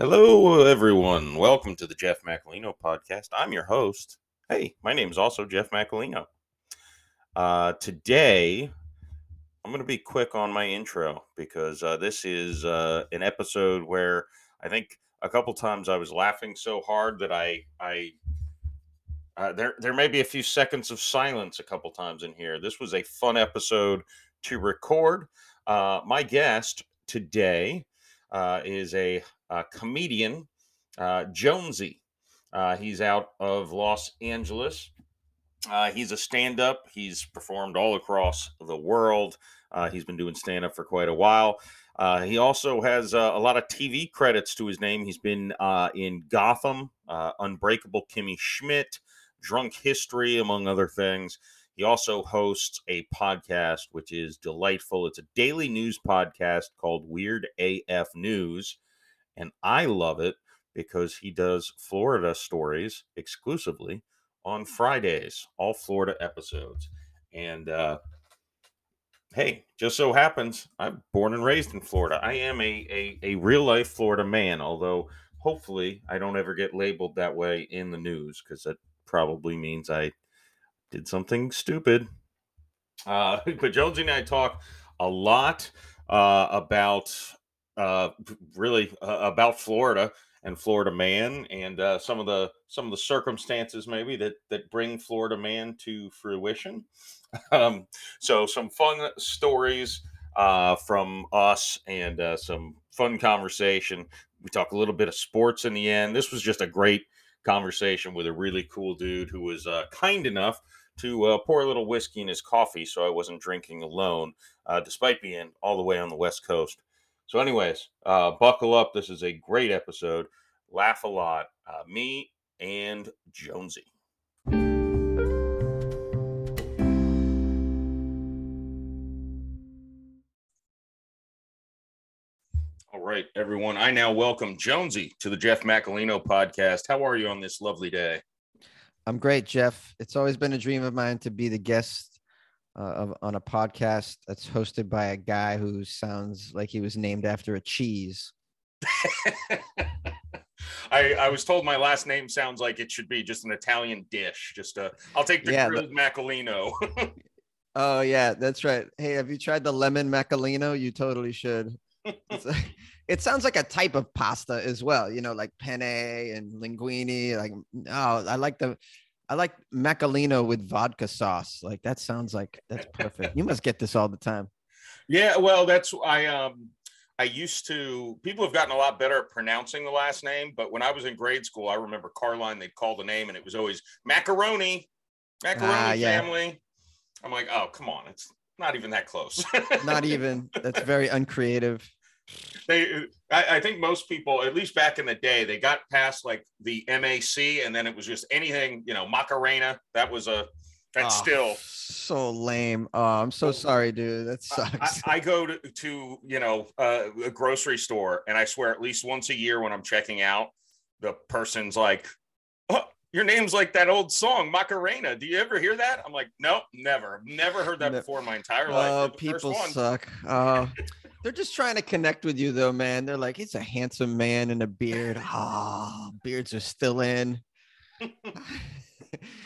Hello, everyone. Welcome to the Jeff Macolino podcast. I'm your host. Hey, my name is also Jeff Macolino. Uh, today, I'm going to be quick on my intro because uh, this is uh, an episode where I think a couple times I was laughing so hard that I I uh, there there may be a few seconds of silence a couple times in here. This was a fun episode to record. Uh, my guest today uh, is a, a comedian, uh, Jonesy. Uh, he's out of Los Angeles. Uh, he's a stand up. He's performed all across the world. Uh, he's been doing stand up for quite a while. Uh, he also has uh, a lot of TV credits to his name. He's been uh, in Gotham, uh, Unbreakable Kimmy Schmidt, Drunk History, among other things. He also hosts a podcast, which is delightful. It's a daily news podcast called Weird AF News. And I love it because he does Florida stories exclusively on Fridays, all Florida episodes. And uh, hey, just so happens I'm born and raised in Florida. I am a, a, a real life Florida man, although hopefully I don't ever get labeled that way in the news because that probably means I did something stupid. Uh, but Jonesy and I talk a lot uh, about uh, really uh, about Florida and Florida man and uh, some of the some of the circumstances maybe that that bring Florida man to fruition. Um, so some fun stories uh, from us and uh, some fun conversation. We talk a little bit of sports in the end. This was just a great conversation with a really cool dude who was uh, kind enough to uh, pour a little whiskey in his coffee so I wasn't drinking alone, uh, despite being all the way on the West Coast. So, anyways, uh, buckle up. This is a great episode. Laugh a lot. Uh, me and Jonesy. All right, everyone. I now welcome Jonesy to the Jeff Macolino podcast. How are you on this lovely day? I'm great, Jeff. It's always been a dream of mine to be the guest uh, of, on a podcast that's hosted by a guy who sounds like he was named after a cheese. I, I was told my last name sounds like it should be just an Italian dish. Just a, I'll take the Yeah, grilled Macolino. Oh yeah, that's right. Hey, have you tried the lemon macolino? You totally should. It sounds like a type of pasta as well. You know, like penne and linguine. Like, oh, I like the, I like macolino with vodka sauce. Like that sounds like that's perfect. You must get this all the time. yeah, well, that's I um I used to. People have gotten a lot better at pronouncing the last name, but when I was in grade school, I remember Carline. They'd call the name, and it was always macaroni, macaroni Ah, yeah. family. I'm like, oh come on, it's not even that close. Not even. That's very uncreative. They I, I think most people at least back in the day they got past like the mac and then it was just anything you know macarena that was a that's Oh, still so lame. Oh, I'm so sorry, dude. That I, sucks. I go to, to you know uh, a grocery store and i swear at least once a year when i'm checking out the person's like oh your name's like that old song macarena do you ever hear that i'm like nope never never heard that No. before in my entire life Oh, You're the first people suck. Oh, they're just trying to connect with you, though, man. They're like, it's a handsome man in a beard. Oh, beards are still in.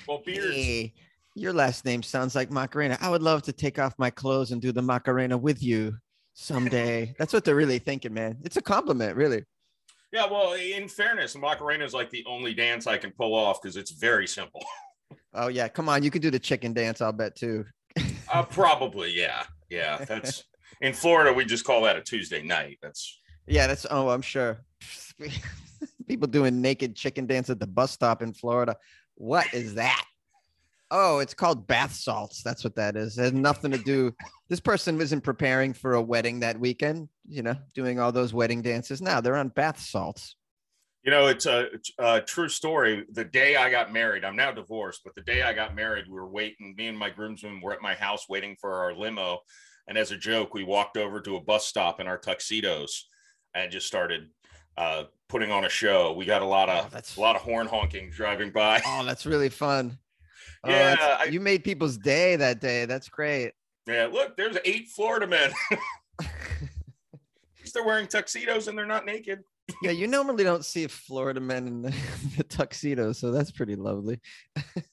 well beards Hey, your last name sounds like Macarena. I would love to take off my clothes and do the Macarena with you someday. That's what they're really thinking, man. It's a compliment, really. Yeah, well, in fairness, Macarena is like the only dance I can pull off because it's very simple. Oh yeah, come on, you could do the chicken dance. I'll bet too. Uh, probably, yeah, yeah. That's in Florida. We just call that a Tuesday night. That's Yeah, that's oh, I'm sure. People doing naked chicken dance at the bus stop in Florida. What is that? Oh, it's called bath salts. That's what that is. It has nothing to do. This person isn't preparing for a wedding that weekend, you know, doing all those wedding dances. Now they're on bath salts. You know, it's a, a true story. The day I got married, I'm now divorced, but the day I got married, we were waiting. Me and my groomsmen were at my house waiting for our limo, and as a joke, we walked over to a bus stop in our tuxedos and just started uh, putting on a show. We got a lot of Oh, that's- a lot of horn honking driving by. Oh, that's really fun. Oh, Yeah, I- you made people's day that day. That's great. Yeah, look, there's eight Florida men. At least they're wearing tuxedos and they're not naked. Yeah, you normally don't see a Florida men in the, the tuxedo, so that's pretty lovely.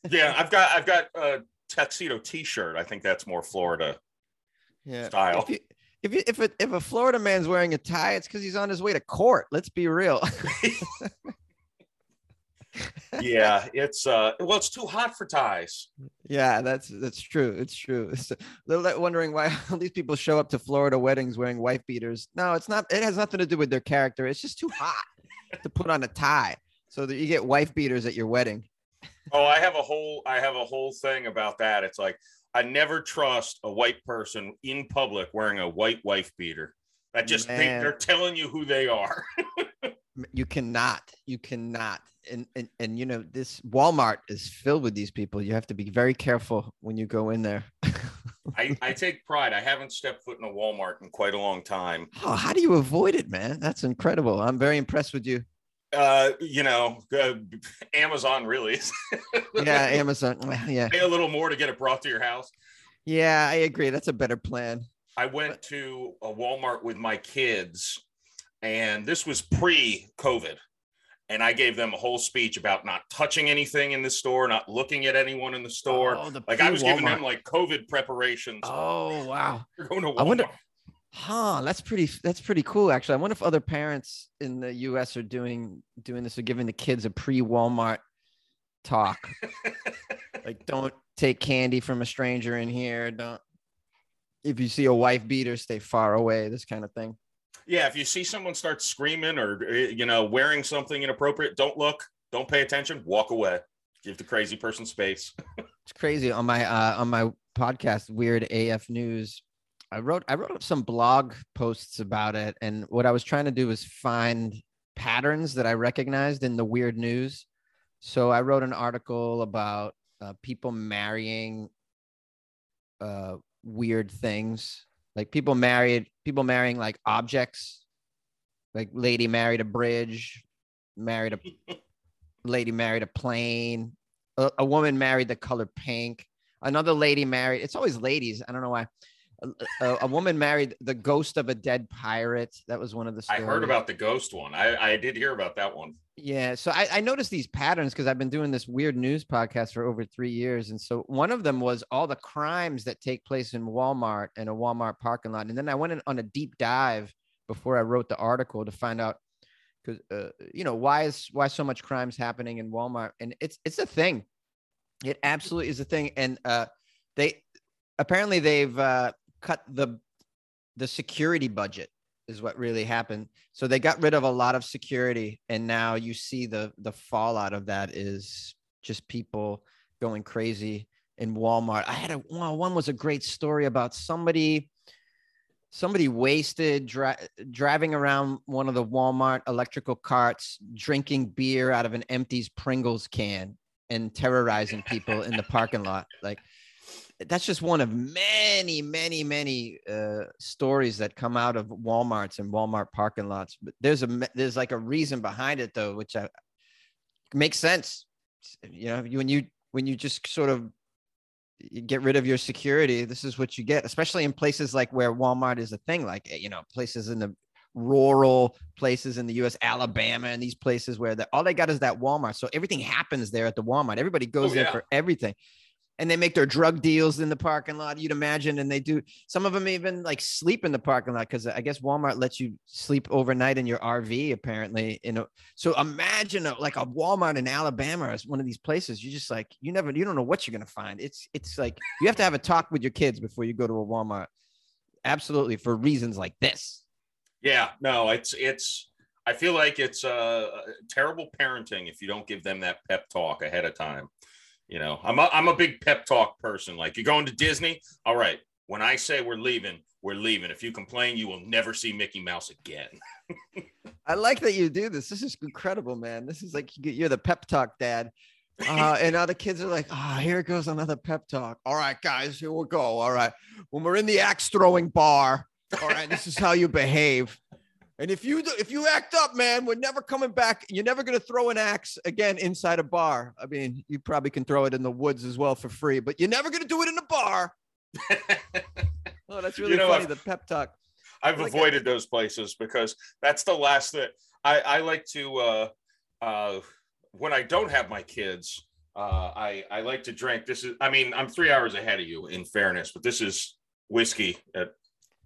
yeah, I've got I've got a tuxedo T-shirt. I think that's more Florida Yeah. style. If you, if you, if a, if a Florida man's wearing a tie, it's because he's on his way to court. Let's be real. yeah, it's uh, well, it's too hot for ties. yeah, that's that's true. It's true. It's, they're wondering why all these people show up to Florida weddings wearing wife beaters. No, it's not. It has nothing to do with their character. It's just too hot to put on a tie, so that you get wife beaters at your wedding. Oh, I have a whole I have a whole thing about that. It's like I never trust a white person in public wearing a white wife beater. That just they, Man. they're telling you who they are. You cannot. You cannot. And, and and you know this Walmart is filled with these people. You have to be very careful when you go in there. I, I take pride. I haven't stepped foot in a Walmart in quite a long time. Oh, how do you avoid it, man? That's incredible. I'm very impressed with you. Uh, you know, uh, Amazon really. Yeah, Amazon. Yeah, Pay a little more to get it brought to your house. yeah, I agree. That's a better plan. I went to a Walmart with my kids, and this was pre-COVID. And I gave them a whole speech about not touching anything in the store, not looking at anyone in the store. Oh, the like I was giving them like COVID preparations. Oh wow. You're going to Walmart. I wonder- Huh, that's pretty that's pretty cool actually. I wonder if other parents in the US are doing doing this or giving the kids a pre-Walmart talk. like don't take candy from a stranger in here. Don't if you see a wife beater, stay far away, this kind of thing. Yeah, if you see someone start screaming or uh, you know wearing something inappropriate, don't look, don't pay attention, walk away. Give the crazy person space. It's crazy on my uh on my podcast Weird AF News. I wrote I wrote up some blog posts about it and what I was trying to do was find patterns that I recognized in the weird news. So I wrote an article about uh, people marrying uh weird things. Like people married people marrying like objects. Like lady married a bridge, married a lady married a plane, a, a woman married the color pink. Another lady married it's always ladies. I don't know why a, a, woman married the ghost of a dead pirate that was one of the Stories. I heard about the ghost one. I, I did hear about that one. yeah so i, I noticed these patterns because i've been doing this weird news podcast for over three years and so one of them was all the crimes that take place in walmart and a walmart parking lot and then i went in on a deep dive before i wrote the article to find out because uh, you know why is why so much crimes happening in walmart and it's it's a thing it absolutely is a thing and uh they apparently they've uh cut the the security budget is what really happened. So they got rid of a lot of security and now you see the the fallout of that is just people going crazy in walmart. I had a one was a great story about somebody somebody wasted dri- driving around one of the walmart electrical carts drinking beer out of an empty pringles can and terrorizing people in the parking lot. Like that's just one of many many many uh, stories that come out of walmarts and walmart parking lots but there's a there's like a reason behind it though which I, makes sense you know you when you when you just sort of get rid of your security this is what you get especially in places like where walmart is a thing like you know places in the rural places in the US, Alabama, and these places where the, all they got is that Walmart. So everything happens there at the Walmart. Everybody goes Oh, there for everything. And they make their drug deals in the parking lot, you'd imagine. And they do some of them even like sleep in the parking lot because I guess Walmart lets you sleep overnight in your RV, apparently. You know, so imagine a, like a Walmart in Alabama is one of these places. You just like you never you don't know what you're gonna find. It's it's like you have to have a talk with your kids before you go to a Walmart. Absolutely, for reasons like this. Yeah, no, it's it's. I feel like it's uh, terrible parenting if you don't give them that pep talk ahead of time. You know, I'm a, I'm a big pep talk person. Like you're going to Disney, all right. When I say we're leaving, we're leaving. If you complain, you will never see Mickey Mouse again. I like that you do this. This is incredible, man. This is like you're the pep talk dad. Uh, and the kids are like, ah, here goes another pep talk. All right, guys, here we go. All right. When we're in the axe throwing bar, all right, this is how you behave. And if you do, if you act up, man, we're never coming back. You're never gonna throw an axe again inside a bar. I mean, you probably can throw it in the woods as well for free, but you're never gonna do it in a bar. Oh, that's really know, funny. I've- The pep talk. I've Like, avoided those places because that's the last that I, I like to uh, uh, when I don't have my kids, uh, I I like to drink. This is I mean I'm three hours ahead of you in fairness, but this is whiskey at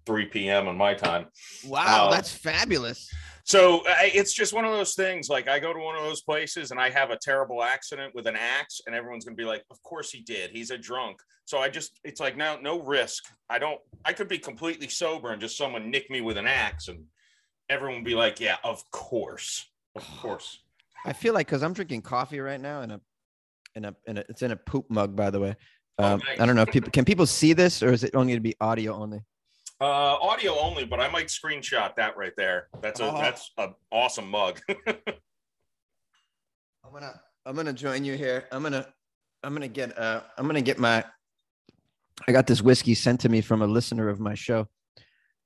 3 p.m. on my time. Wow, Uh, that's fabulous. So I, it's just one of those things. Like I go to one of those places and I have a terrible accident with an axe, and everyone's gonna be like, "Of course he did. He's a drunk." So I just, it's like no, no risk. I don't. I could be completely sober and just someone nick me with an axe, and everyone would be like, "Yeah, of course, of course." I feel like because I'm drinking coffee right now in a, in a, in a, it's in a poop mug, by the way. Oh, Um, nice. I don't know if people can people see this or is it only to be audio only? Uh, audio only, but I might screenshot that right there. That's a Oh. that's a awesome mug. I'm gonna I'm gonna join you here. I'm gonna I'm gonna get uh I'm gonna get my I got this whiskey sent to me from a listener of my show.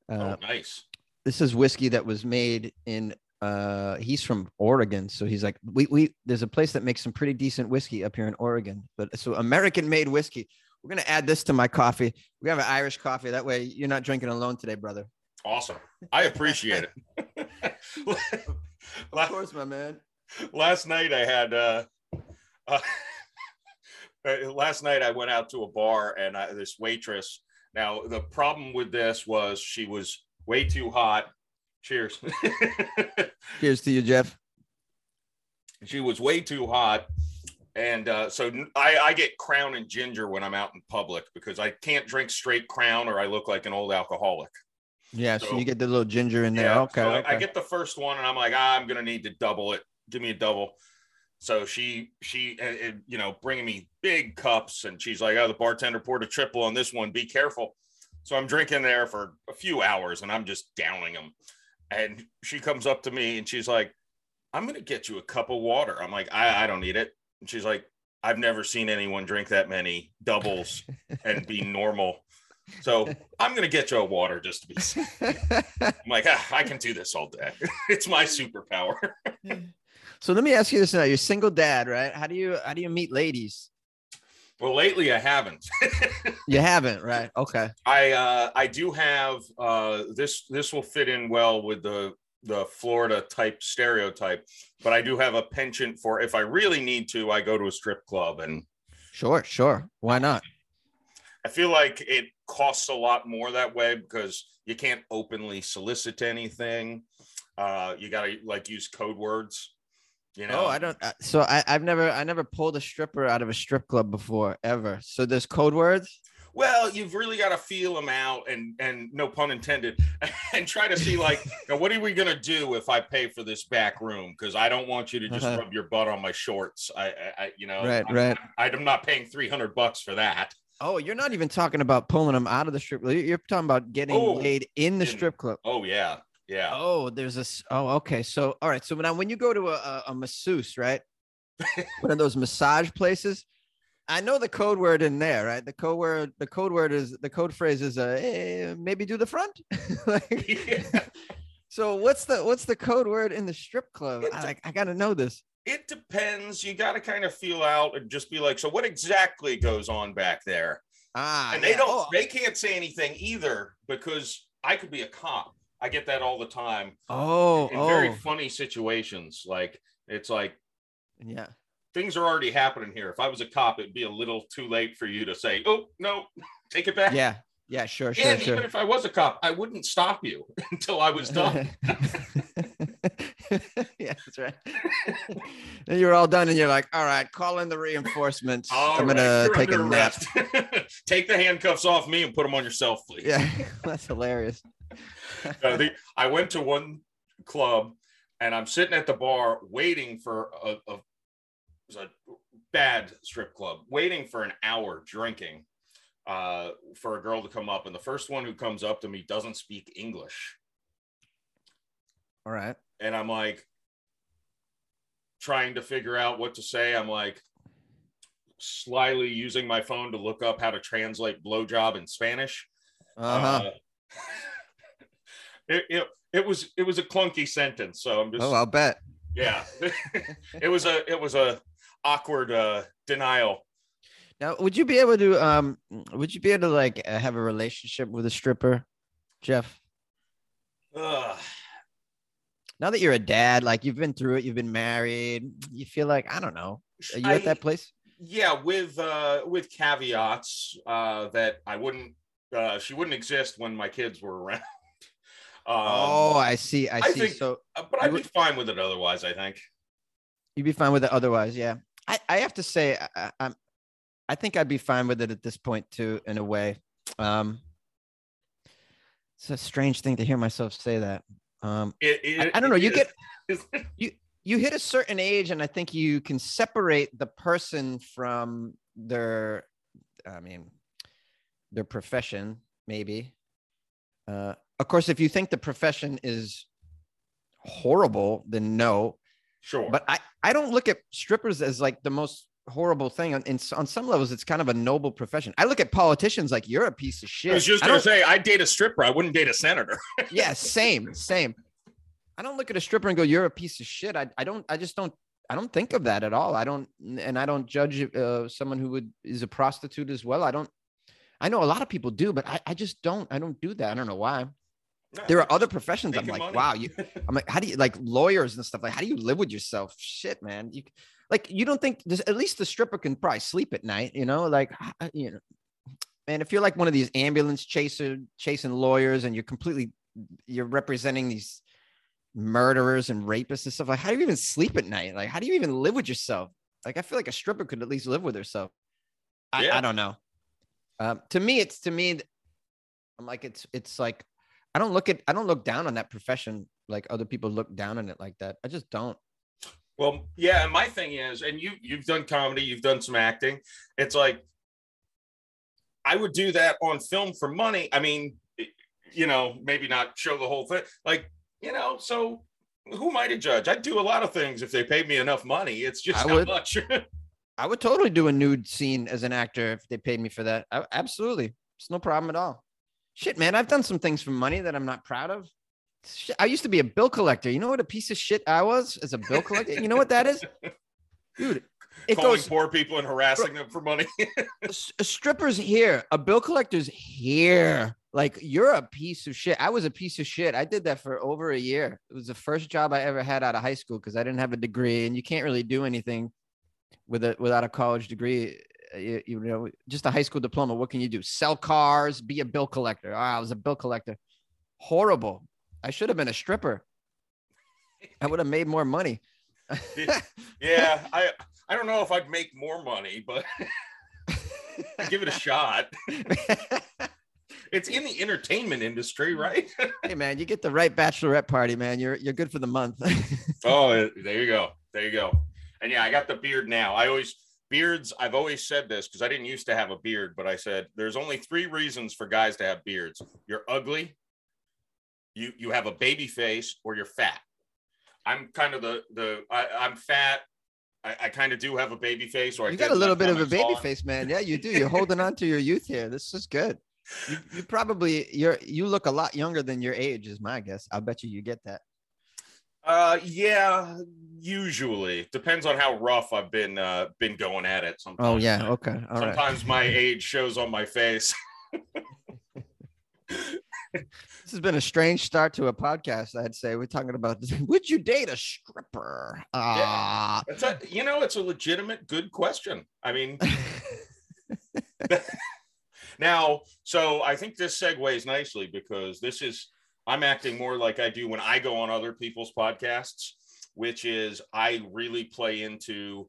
Uh, oh, nice. this is whiskey that was made in uh he's from Oregon so he's like we we there's a place that makes some pretty decent whiskey up here in Oregon but so American made whiskey we're going to add this to my coffee we have an Irish coffee that way you're not drinking alone today brother Awesome. I appreciate it. of course my man last night I had uh, uh uh, last night I went out to a bar and I, this waitress. Now the problem with this was she was way too hot. Cheers. cheers to you Jeff she was way too hot. And uh, so I, I get crown and ginger when I'm out in public because I can't drink straight crown or I look like an old alcoholic. yeah so, So- you get the little ginger in there Yeah, okay, so I- okay. I get the first one, and I'm like, ah, I'm gonna need to double it. Give me a double. So she, she, uh, you know, bringing me big cups, and she's like, oh, the bartender poured a triple on this one. Be careful. So I'm drinking there for a few hours, and I'm just downing them. And she comes up to me, and she's like, I'm gonna get you a cup of water. I'm like, I, I don't need it. And she's like, I've never seen anyone drink that many doubles and be normal. So I'm gonna get you a water just to be safe. I'm like, ah, I can do this all day. it's my superpower. so let me ask you this now you're single dad right how do you how do you meet ladies well, lately I haven't. you haven't right okay I uh, I do have uh, this. This will fit in well with the the Florida type stereotype, but I do have a penchant for if I really need to, I go to a strip club, and sure sure why not I feel like it costs a lot more that way because you can't openly solicit anything. Uh, you got to like use code words. You know, Oh, I don't. uh, So I, I've never, I never pulled a stripper out of a strip club before, ever. So there's code words. Well, you've really got to feel them out, and and no pun intended, and try to see like, what are we gonna do if I pay for this back room? Because I don't want you to just Uh-huh. rub your butt on my shorts. I, I, you know, Right, I, right. I'm not paying three hundred bucks for that. Oh, you're not even talking about pulling them out of the strip. You're talking about getting Oh, laid in the in- strip club. Oh yeah, yeah. Oh, there's this. Oh, okay. So all right. So now when you go to a, a masseuse, right? One of those massage places. I know the code word in there, right? The code word, the code word is the code phrase is uh, hey, maybe do the front. Like, Yeah. So what's the what's the code word in the strip club? I, like, I gotta know this. It depends. You got to kind of feel out and just be like, so what exactly goes on back there? Ah, and they yeah. don't. Oh, They can't say anything either because I could be a cop. I get that all the time oh, in oh, very funny situations. Like it's like yeah. Things are already happening here. If I was a cop, it'd be a little too late for you to say, "Oh no, take it back." Yeah, yeah, sure, sure, and sure. even if I was a cop, I wouldn't stop you until I was done. yeah, that's right. and you're all done, and you're like, all right, call in the reinforcements. All I'm right, gonna take a nap. take the handcuffs off me and put them on yourself, please. Yeah, that's hilarious. Uh, the, I went to one club and I'm sitting at the bar waiting for a, a, was a bad strip club, waiting for an hour drinking uh, for a girl to come up. And the first one who comes up to me doesn't speak English. all right. And I'm like, trying to figure out what to say. I'm like, slyly using my phone to look up how to translate blowjob in Spanish. Uh-huh. Uh, it, it, it was it was a clunky sentence, so I'm just oh, I'll bet. yeah. it was a it was a awkward uh, denial. Now, would you be able to um would you be able to like uh, have a relationship with a stripper, Jeff? Ugh. now that you're a dad, like you've been through it, you've been married, you feel like I don't know. Are you at that place? Yeah, with uh, with caveats uh, that I wouldn't. Uh, she wouldn't exist when my kids were around. um, oh, I see. I, I see. think- so uh, but I'd be fine with it otherwise. I think. you'd be fine with it otherwise, yeah. I, I have to say, I, I, I'm, I think I'd be fine with it at this point too, in a way. Um, it's a strange thing to hear myself say that. Um, It, I, it- I don't know. You it get is- you hit a certain age and i think you can separate the person from their i mean their profession maybe uh, of course if you think the profession is horrible then no sure. but i i don't look at strippers as like the most horrible thing on, in, on some levels it's kind of a noble profession i look at politicians like you're a piece of shit I was just gonna say I'd date a stripper. I wouldn't date a senator. yeah, same, same. I don't look at a stripper and go, "You're a piece of shit." I, I don't, I just don't, I don't think of that at all. I don't, and I don't judge uh, someone who would is a prostitute as well. I don't. I know a lot of people do, but I, I just don't. I don't do that. I don't know why. There are other professions. I'm like, money. wow, you. I'm like, how do you like lawyers and stuff? Like, how do you live with yourself? Shit, man. You like, you don't think this, at least the stripper can probably sleep at night. You know, like, you know, man, if you're like one of these ambulance chaser chasing lawyers and you're completely, you're representing these murderers and rapists and stuff. Like, how do you even sleep at night? Like, how do you even live with yourself? Like, I feel like a stripper could at least live with herself. I, Yeah. I don't know. Um, to me, it's to me, I'm like, it's it's like, I don't look at, I don't look down on that profession like other people look down on it like that. I just don't. Well, yeah, and my thing is, and you you've done comedy, you've done some acting. It's like I would do that on film for money. I mean, you know, maybe not show the whole thing. Like, you know, so who am I to judge? I'd do a lot of things if they paid me enough money. It's just I not would. much. I would totally do a nude scene as an actor if they paid me for that. I, absolutely. It's no problem at all. Shit, man. I've done some things for money that I'm not proud of. Shit, I used to be a bill collector. You know what a piece of shit I was as a bill collector? you know what that is? Dude, it Calling goes poor people and harassing them for money. s- strippers here, a bill collector's here. Like you're a piece of shit. I was a piece of shit. I did that for over a year. It was the first job I ever had out of high school because I didn't have a degree, and you can't really do anything with it without a college degree. You, you know, just a high school diploma. What can you do? Sell cars, be a bill collector. Ah, I was a bill collector. Horrible. I should have been a stripper. I would have made more money. yeah, I I don't know if I'd make more money, but give it a shot. It's in the entertainment industry, right? hey man, you get the right bachelorette party, man. You're you're good for the month. Oh, there you go. There you go. And yeah, I got the beard now. I always beards. I've always said this because I didn't used to have a beard, but I said there's only three reasons for guys to have beards: you're ugly, you you have a baby face, or you're fat. I'm kind of the the I, I'm fat. I, I kind of do have a baby face, or I you did got a little bit of a baby on. face, man. Yeah, you do. You're holding on to your youth here. This is good. You, you probably you're you look a lot younger than your age, is my guess. I'll bet you you get that. Uh, yeah, usually depends on how rough I've been uh been going at it. Sometimes. Oh yeah, okay, all right. Sometimes my age shows on my face. This has been a strange start to a podcast. I'd say we're talking about would you date a stripper? Ah, It's a, you know, it's a legitimate good question. I mean, now, so I think this segues nicely because this is I'm acting more like I do when I go on other people's podcasts, which is I really play into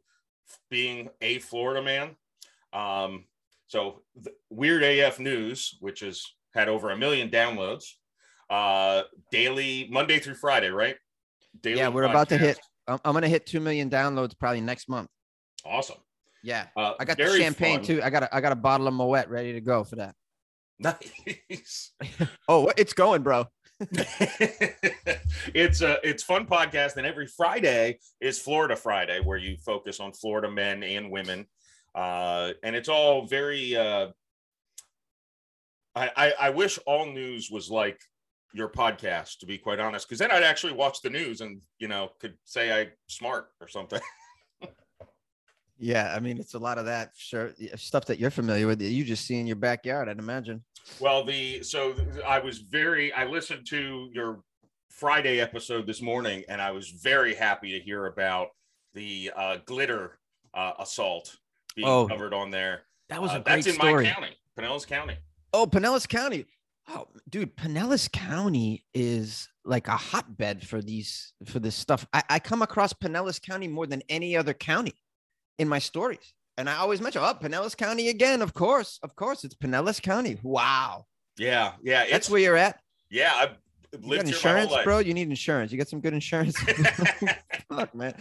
being a Florida man. Um, so the Weird AF News, which has had over a million downloads, uh, daily Monday through Friday, right? Daily Yeah, we're about to hit- I'm, I'm gonna hit two million downloads probably next month. Awesome. Yeah, Uh, I got the champagne fun. too. I got a, I got a bottle of Moet ready to go for that. Nice. Oh, it's going, bro. it's a it's fun podcast, and every Friday is Florida Friday, where you focus on Florida men and women, uh, and it's all very. Uh, I, I I wish all news was like your podcast, to be quite honest, because then I'd actually watch the news and you know could say I smart or something. Yeah, I mean it's a lot of that sure stuff that you're familiar with that you just see in your backyard. I'd imagine. Well, the so I was very I listened to your Friday episode this morning, and I was very happy to hear about the uh, glitter uh, assault being Oh, covered on there. That was a Uh, great that's in story. my county, Pinellas County. Oh, Pinellas County. Oh, dude, Pinellas County is like a hotbed for these for this stuff. I, I come across Pinellas County more than any other county in my stories. And I always mention, oh, Pinellas County again. Of course, of course, it's Pinellas County. Wow. Yeah, yeah, That's it's where you're at. yeah. I've You got lived insurance, bro? You need insurance. You got some good insurance. Fuck, man.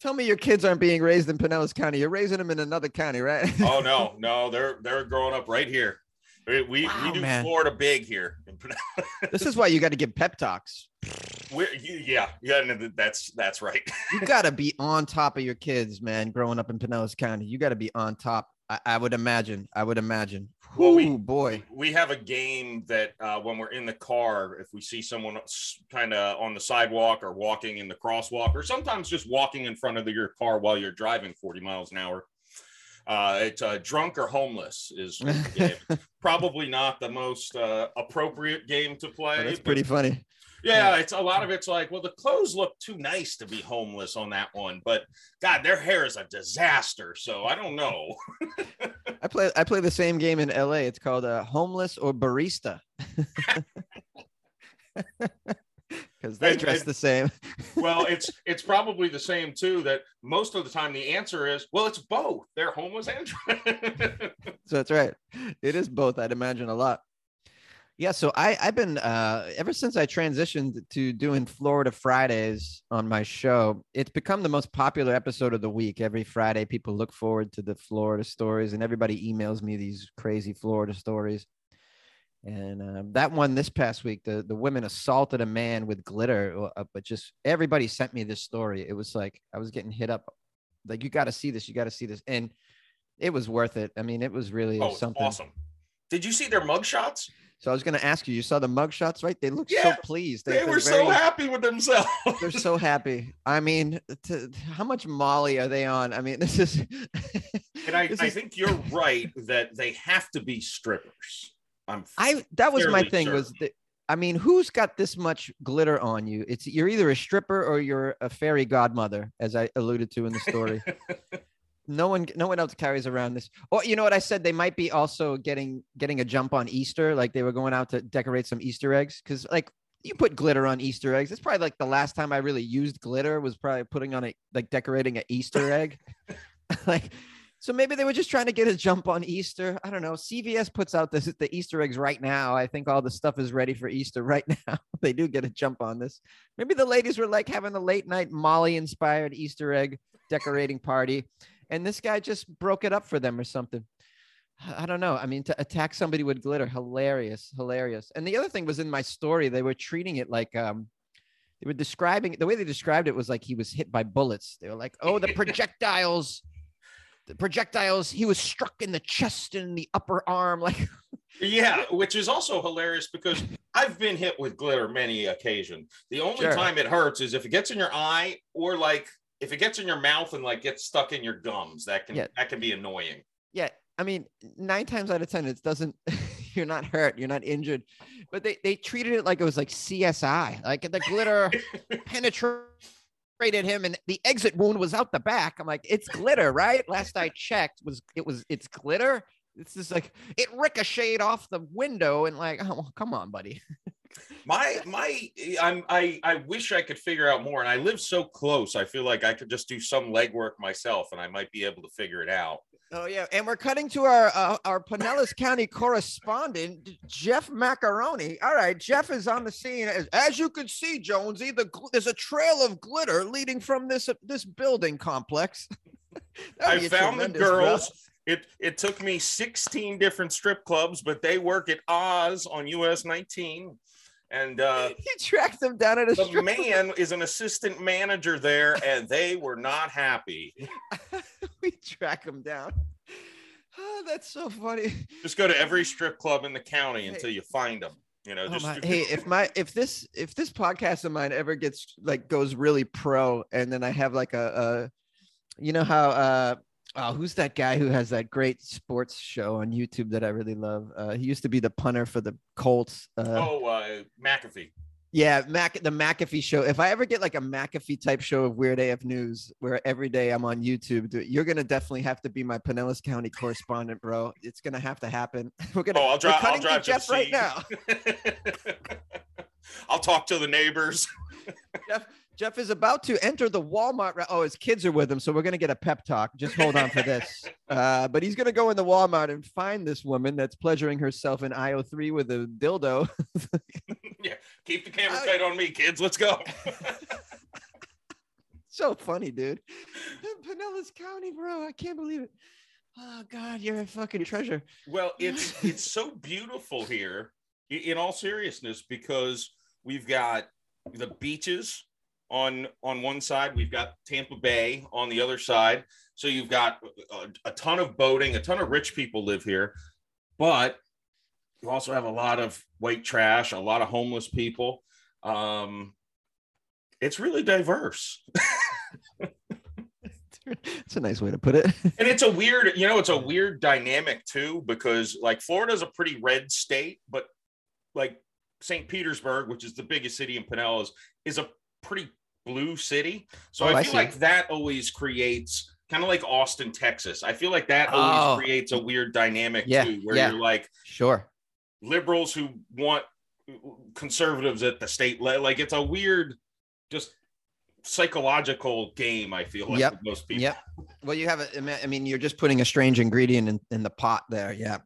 Tell me your kids aren't being raised in Pinellas County. You're raising them in another county, right? oh no, no, they're they're growing up right here. We we, Wow, we do man. Florida big here. this is why you got to give pep talks. We're, you, yeah, yeah, no, that's that's right. you got to be on top of your kids, man. Growing up in Pinellas County, you got to be on top. I, I would imagine. I would imagine. Well, we- boy. we have a game that uh, when we're in the car, if we see someone kind of on the sidewalk or walking in the crosswalk, or sometimes just walking in front of the, your car while you're driving 40 miles an hour, uh, it's uh, drunk or homeless is the game. probably not the most uh, appropriate game to play. That's pretty funny. yeah, it's a lot of it's like, well, the clothes look too nice to be homeless on that one, but God, their hair is a disaster. So I don't know. I play. I play the same game in LA. It's called uh, homeless or barista. Because they And- dress and- the same. well, it's it's probably the same too. That most of the time the answer is, well, it's both. They're homeless and. So that's right. It is both. I'd imagine a lot. Yeah. So I I've been uh ever since I transitioned to doing Florida Fridays on my show. It's become the most popular episode of the week. Every Friday, people look forward to the Florida stories, and everybody emails me these crazy Florida stories. And uh, that one this past week, the the women assaulted a man with glitter, uh, but just everybody sent me this story. It was like I was getting hit up, like you got to see this, you got to see this, and it was worth it. I mean, it was really oh, something. awesome. Did you see their mugshots? So I was going to ask you, you saw the mugshots, right? They looked so pleased. They, they're were so happy with themselves. They're so happy. I mean, to, how much Molly are they on? I mean, this is. and I, I is- think you're right that they have to be strippers. I'm I that was my thing was that I mean, who's got this much glitter on you? It's you're either a stripper or you're a fairy godmother, as I alluded to in the story. no one no one else carries around this. Or you know what I said? They might be also getting getting a jump on Easter, like they were going out to decorate some Easter eggs. Cause like you put glitter on Easter eggs. It's probably like the last time I really used glitter was probably putting on a like decorating an Easter egg. like so maybe they were just trying to get a jump on Easter. I don't know. CVS puts out this the Easter eggs right now. I think all the stuff is ready for Easter right now. they do get a jump on this. Maybe the ladies were like having a late night Molly inspired Easter egg decorating party, and this guy just broke it up for them or something. I don't know. I mean, to attack somebody with glitter, hilarious, hilarious. And the other thing was in my story, they were treating it like um, they were describing the way they described it was like he was hit by bullets. They were like, "Oh, the projectiles, the projectiles. He was struck in the chest and the upper arm." Like, Yeah, which is also hilarious because I've been hit with glitter many occasion. The only Sure. time it hurts is if it gets in your eye or like if it gets in your mouth and like gets stuck in your gums. That can Yeah. that can be annoying. yeah, I mean, nine times out of ten, it doesn't. you're not hurt. You're not injured. But they they treated it like it was like CSI. Like the glitter penetrated him, and the exit wound was out the back. I'm like, it's glitter, right? Last I checked, was it was it's glitter. It's just like it ricocheted off the window, and like, oh, come on, buddy. My my I'm I I wish I could figure out more and I live so close. I feel like I could just do some legwork myself and I might be able to figure it out. Oh yeah, and we're cutting to our uh, our Pinellas County correspondent Jeff Macaroni. All right, Jeff is on the scene. As, as you can see, Jonesy, the gl- there's a trail of glitter leading from this uh, this building complex. I found the girls. It it took me 16 different strip clubs, but they work at Oz on US 19. And uh, He tracked them down at a the man is an assistant manager there, and they were not happy. we track them down. Oh, that's so funny. Just go to every strip club in the county until you find them. You know, Oh just my, hey, if my if this if this podcast of mine ever gets like goes really pro, and then I have like a, a you know how uh oh who's that guy who has that great sports show on YouTube that I really love? Uh, he used to be the punter for the Colts. Uh, oh uh, McAfee. Yeah, Mac the McAfee show. If I ever get like a McAfee type show of Weird AF News, where every day I'm on YouTube, dude, you're gonna definitely have to be my Pinellas County correspondent, bro. It's gonna have to happen. We're gonna. Oh, I'll drive. I'll drive to Jeff the right now. I'll talk to the neighbors. Jeff is about to enter the Walmart. ra- Oh, his kids are with him, so we're gonna get a pep talk. Just hold on for this. Uh, but he's gonna go in the Walmart and find this woman that's pleasuring herself in IO3 with a dildo. yeah, keep the camera tight on me, kids. Let's go. so funny, dude. Pinellas County, bro. I can't believe it. Oh God, you're a fucking treasure. well, it's it's so beautiful here. In all seriousness, because we've got the beaches on on one side, we've got Tampa Bay on the other side. So you've got a, a ton of boating, a ton of rich people live here, but you also have a lot of white trash, a lot of homeless people. Um, it's really diverse. It's a nice way to put it. and it's a weird you know it's a weird dynamic too because like florida's a pretty red state but like st petersburg which is the biggest city in pinellas is a pretty blue city so Oh, i I feel see. like that always creates kind of like austin texas i feel like that always Oh. creates a weird dynamic Yeah, too where yeah. you're like Sure. liberals who want conservatives at the state le- like it's a weird just psychological game i feel like Yep, with most people Yep. Well, you have a. I mean, you're just putting a strange ingredient in, in the pot there. Yeah.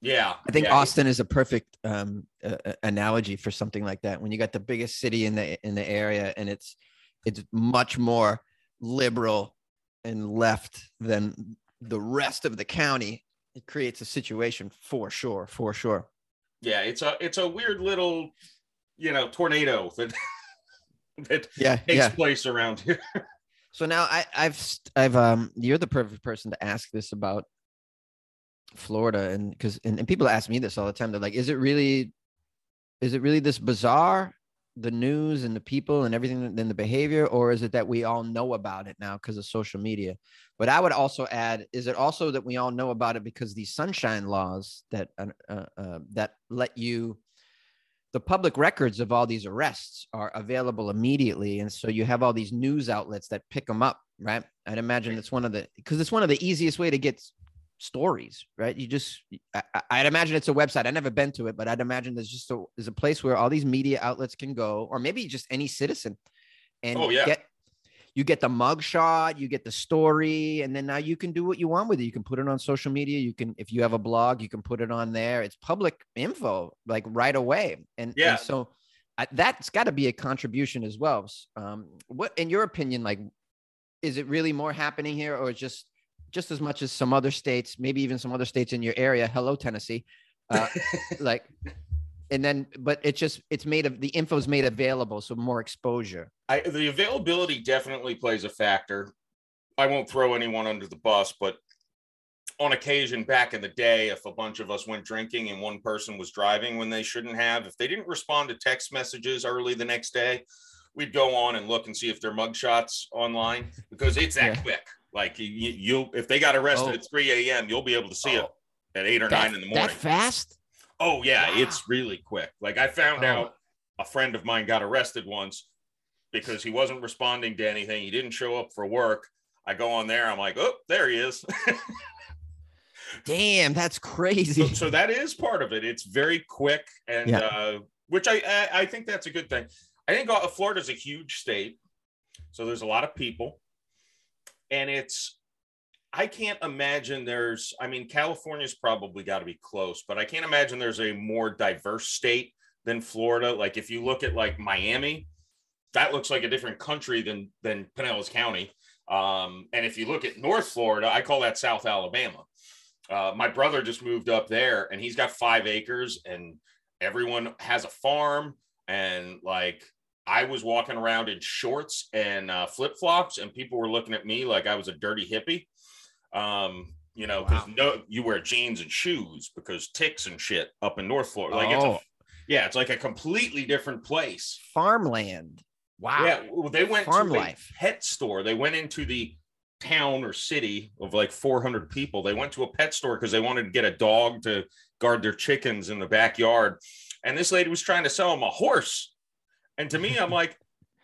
yeah I think yeah. Austin is a perfect um, uh, analogy for something like that. When you got the biggest city in the in the area, and it's it's much more liberal and left than the rest of the county, it creates a situation for sure, for sure. yeah it's a it's a weird little you know tornado that that Yeah, takes yeah. place around here So now I, I've I've um you're the perfect person to ask this about Florida and because and, and people ask me this all the time. They're like, is it really is it really this bizarre? The news and the people and everything and the behavior, or is it that we all know about it now because of social media? But I would also add, is it also that we all know about it because these sunshine laws that uh, uh, uh, that let you the public records of all these arrests are available immediately and so you have all these news outlets that pick them up right i'd imagine it's one of the because it's one of the easiest way to get stories right? You just I, i'd imagine it's a website. I've never been to it but i'd imagine there's just a there's a place where all these media outlets can go or maybe just any citizen and Oh, yeah. get you get the mugshot, you get the story and then now you can do what you want with it. You can put it on social media. You can if you have a blog you can put it on there. It's public info like right away. And, Yeah. and so I, that's got to be a contribution as well. Um what in your opinion like is it really more happening here or is just just as much as some other states maybe even some other states in your area. Hello tennessee. Uh, like and then but it's just it's made of the info is made available so more exposure. I, the availability definitely plays a factor. I won't throw anyone under the bus, but on occasion back in the day, if a bunch of us went drinking and one person was driving when they shouldn't have, if they didn't respond to text messages early the next day, we'd go on and look and see if their mugshots online because it's that Yeah. quick. Like you, you'll if they got arrested Oh. at 3 a.m., you'll be able to see it Oh. at eight or that, nine in the morning. that fast Oh yeah, Wow. it's really quick. Like I found Oh. out a friend of mine got arrested once because he wasn't responding to anything. He didn't show up for work. I go on there. I'm like, oh, there he is. damn that's so, crazy so that is part of it. It's very quick, and Yeah. uh, which I, I I think that's a good thing. I think uh, Florida's a huge state, so there's a lot of people, and it's. I can't imagine there's. I mean, California's probably got to be close, but I can't imagine there's a more diverse state than Florida. Like if you look at like Miami, that looks like a different country than than Pinellas County. Um, and if you look at North Florida, I call that South Alabama. Uh, my brother just moved up there and he's got five acres and everyone has a farm. And like I was walking around in shorts and uh, flip flops, and people were looking at me like I was a dirty hippie. Um, you know, because Wow. no, you wear jeans and shoes because ticks and shit up in North Florida. Like it's Oh. a, yeah, it's like a completely different place. farmland wow Yeah, well, they went Farm to a life. pet store. They went into the town or city of like 400 people. They went to a pet store because they wanted to get a dog to guard their chickens in the backyard. And this lady was trying to sell them a horse. And to me, I'm like,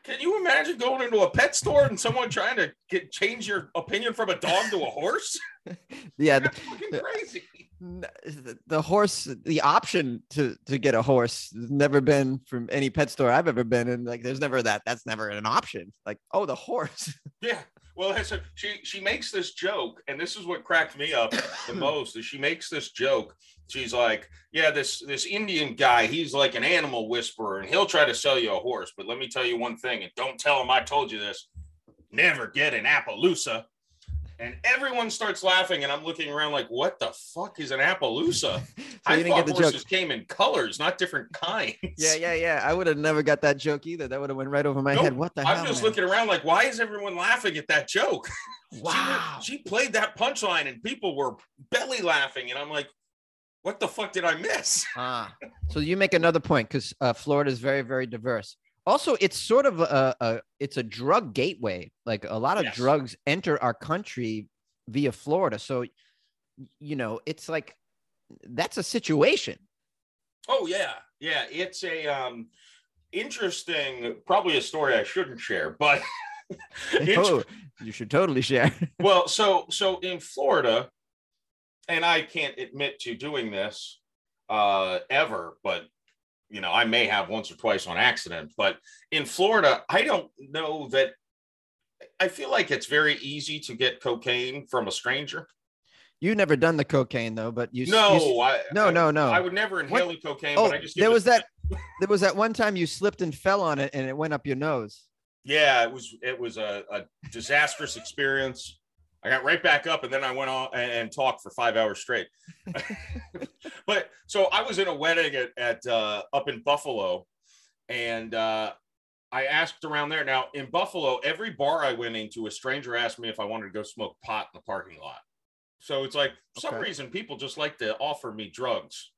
can you imagine going into a pet store and someone trying to get change your opinion from a dog to a horse? yeah, That's fucking crazy. the- the horse the option to to get a horse has never been from any pet store i've ever been in like there's never that that's never an option like oh the horse Yeah. Well, a, she she makes this joke, and this is what cracked me up the most. Is she makes this joke? She's like, "Yeah, this this Indian guy, he's like an animal whisperer, and he'll try to sell you a horse. But let me tell you one thing, and don't tell him I told you this. Never get an Appaloosa." And everyone starts laughing, and I'm looking around like, "What the fuck is an Appaloosa?" so I you didn't thought get the horses joke came in colors, not different kinds. yeah yeah yeah i would have never got that joke either that would have went right over my Nope, head what the hell I'm just man? looking around like, why is everyone laughing at that joke? She wow She, played that punchline and people were belly laughing. And I'm like, what the fuck did I miss? Ah, so you make another point because uh, Florida is very, very diverse. Also, it's sort of a, a it's a drug gateway. Like a lot of Yes. drugs enter our country via Florida. So, you know, it's like that's a situation. Oh, yeah. Yeah. It's a um interesting, probably a story I shouldn't share, but Oh, you should totally share. well, so so in Florida, and I can't admit to doing this uh ever, but you know, I may have once or twice on accident, but in Florida, I don't know that I feel like it's very easy to get cocaine from a stranger. You've never done the cocaine though, but you. No, you- I, no, no, no. I would never inhale the cocaine, oh, but I just there was that. There was that one time you slipped and fell on it, and it went up your nose. Yeah, it was it was a, a disastrous experience. I got right back up and then I went on and, and talked for five hours straight. but so I was in a wedding at, at uh, up in Buffalo, and uh, I asked around there. Now in Buffalo, every bar I went into, a stranger asked me if I wanted to go smoke pot in the parking lot. So it's like for some Okay. reason people just like to offer me drugs.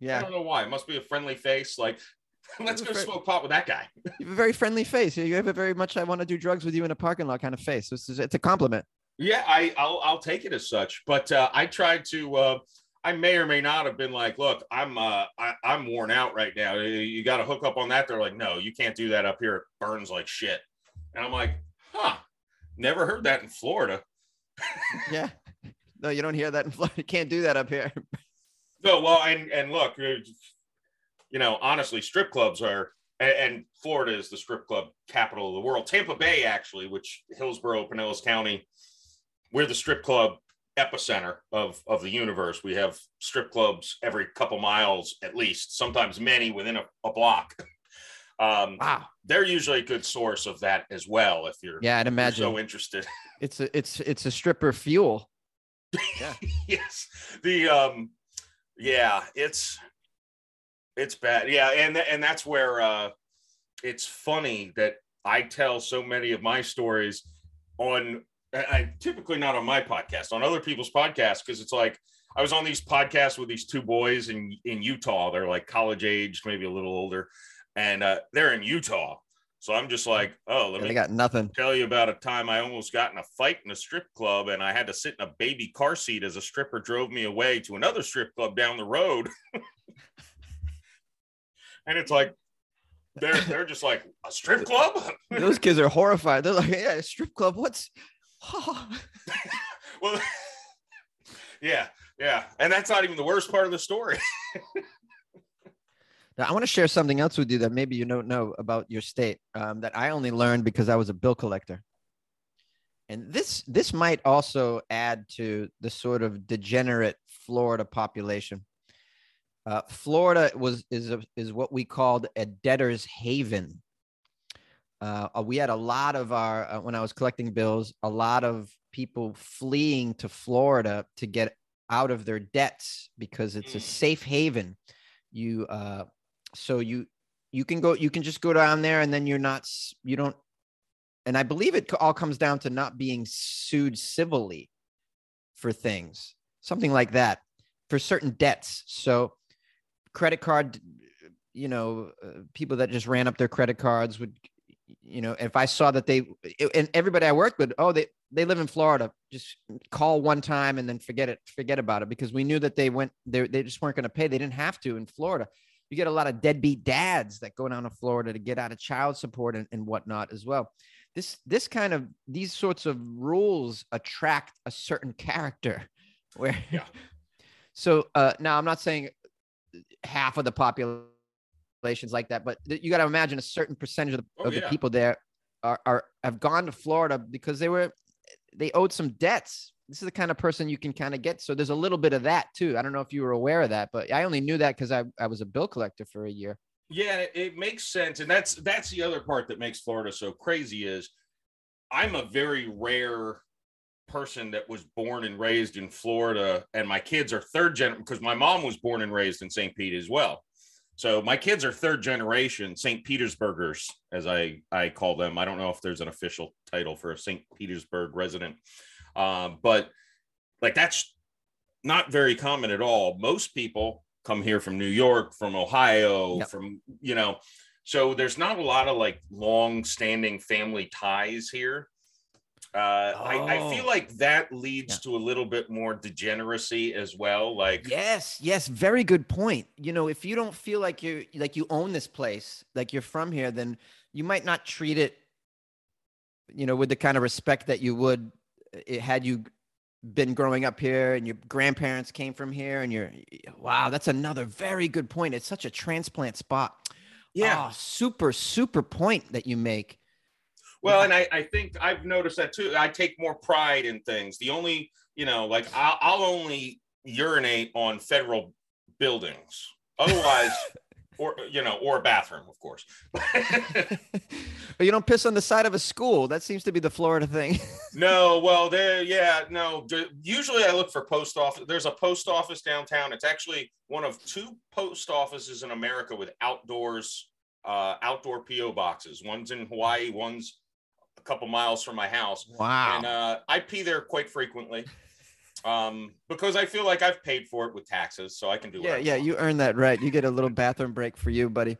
Yeah. I don't know why. It must be a friendly face. Like, let's go Fri- smoke pot with that guy. you have a very friendly face. You have a very much I want to do drugs with you in a parking lot kind of face. This is it's a compliment. Yeah, I I'll, I'll take it as such. But uh, I tried to. Uh, I may or may not have been like, look, I'm uh, I, I'm worn out right now. You- got to hook up on that. They're like, no, you can't do that up here. It burns like shit. And I'm like, huh, never heard that in Florida. Yeah. No, you don't hear that in Florida. You can't do that up here. No, well, and and look, uh, you know, honestly, strip clubs are, and Florida is the strip club capital of the world. Tampa Bay, actually, which Hillsborough, Pinellas County, we're the strip club epicenter of of the universe. We have strip clubs every couple miles, at least, sometimes many within a, a block. Um, Wow. they're usually a good source of that as well. If you're, Yeah, I'd imagine so interested. it's a it's it's a stripper fuel. Yeah. yes the um yeah it's it's bad yeah and and that's where uh it's funny that i tell so many of my stories on I, I typically not on my podcast on other people's podcasts because it's like i was on these podcasts with these two boys in in utah they're like college aged maybe a little older and uh they're in utah so i'm just like oh let And me got nothing. tell you about a time I almost got in a fight in a strip club and I had to sit in a baby car seat as a stripper drove me away to another strip club down the road. and it's like they're they're just like a strip club? Those kids are horrified. They're like, yeah, strip club. What's well yeah, yeah. And that's not even the worst part of the story. Now, I want to share something else with you that maybe you don't know about your state um, that I only learned because I was a bill collector. And this this might also add to the sort of degenerate Florida population. Uh, Florida was is a, is what we called a debtor's haven. Uh, we had a lot of our uh, when I was collecting bills, a lot of people fleeing to Florida to get out of their debts because it's a Mm. safe haven. You uh, so you you can go you can just go down there and then you're not you don't and i believe it all comes down to not being sued civilly for things something like that for certain debts so credit card you know uh, people that just ran up their credit cards would you know if i saw that they and everybody i worked with oh they they live in florida just call one time and then forget it forget about it because we knew that they went they, they just weren't going to pay they didn't have to in florida you get a lot of deadbeat dads that go down to Florida to get out of child support and, and whatnot as well. This this kind of these sorts of rules attract a certain character where Yeah. so uh now I'm not saying half of the population's like that, but you got to imagine a certain percentage of the, Oh, of the people there are, are have gone to Florida because they were they owed some debts. This is the kind of person you can kind of get. So there's a little bit of that too. I don't know if you were aware of that, but I only knew that because I, I was a bill collector for a year. Yeah, it, it makes sense, and that's that's the other part that makes Florida so crazy is I'm a very rare person that was born and raised in Florida, and my kids are third gen because my mom was born and raised in St. Pete as well. So my kids are third generation St. Petersburgers, as I I call them. I don't know if there's an official title for a St. Petersburg resident, um, but like that's not very common at all. Most people come here from New York, from Ohio, Yep. from you know, so there's not a lot of like long-standing family ties here. Uh, I, I Oh. feel like that leads Yeah. to a little bit more degeneracy as well. Like, Yes, yes, very good point. You know, if you don't feel like you're like you own this place, like you're from here, then you might not treat it, you know, with the kind of respect that you would it, had you been growing up here and your grandparents came from here and you're wow, that's another very good point. It's such a transplant spot. Oh, super, super point that you make. Well, and I, I think I've noticed that too. I take more pride in things. The only, you know, like I'll, I'll only urinate on federal buildings. Otherwise, or you know, or a bathroom, of course. but you don't piss on the side of a school. That seems to be the Florida thing. no, well, there, yeah, no. Usually, I look for post office. There's a post office downtown. It's actually one of two post offices in America with outdoors, uh, outdoor PO boxes. One's in Hawaii. One's couple miles from my house. wow. and uh, I pee there quite frequently um, because I feel like I've paid for it with taxes, so I can do. yeah, yeah, you earn that right. You get a little bathroom break for you, buddy.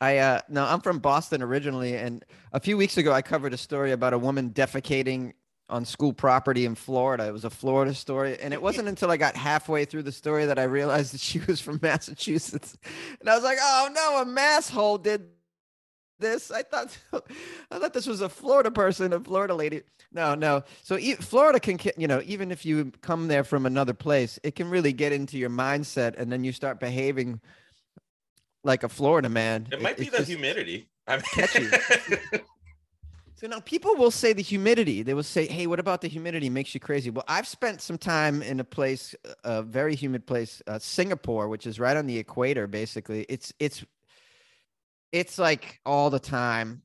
I uh no, I'm from Boston originally, and a few weeks ago I covered a story about a woman defecating on school property in Florida. It was a Florida story, and it wasn't until I got halfway through the story that I realized that she was from Massachusetts, and I was like, "Oh no, a masshole did this." I thought, I thought this was a Florida person, a Florida lady. No, no. So e- Florida can, you know, even if you come there from another place, it can really get into your mindset, and then you start behaving like a Florida man. It might be the humidity. I mean, catchy. So now people will say the humidity. They will say, "Hey, what about the humidity? Makes you crazy." Well, I've spent some time in a place, a very humid place, uh, Singapore, which is right on the equator. Basically, it's it's it's like all the time.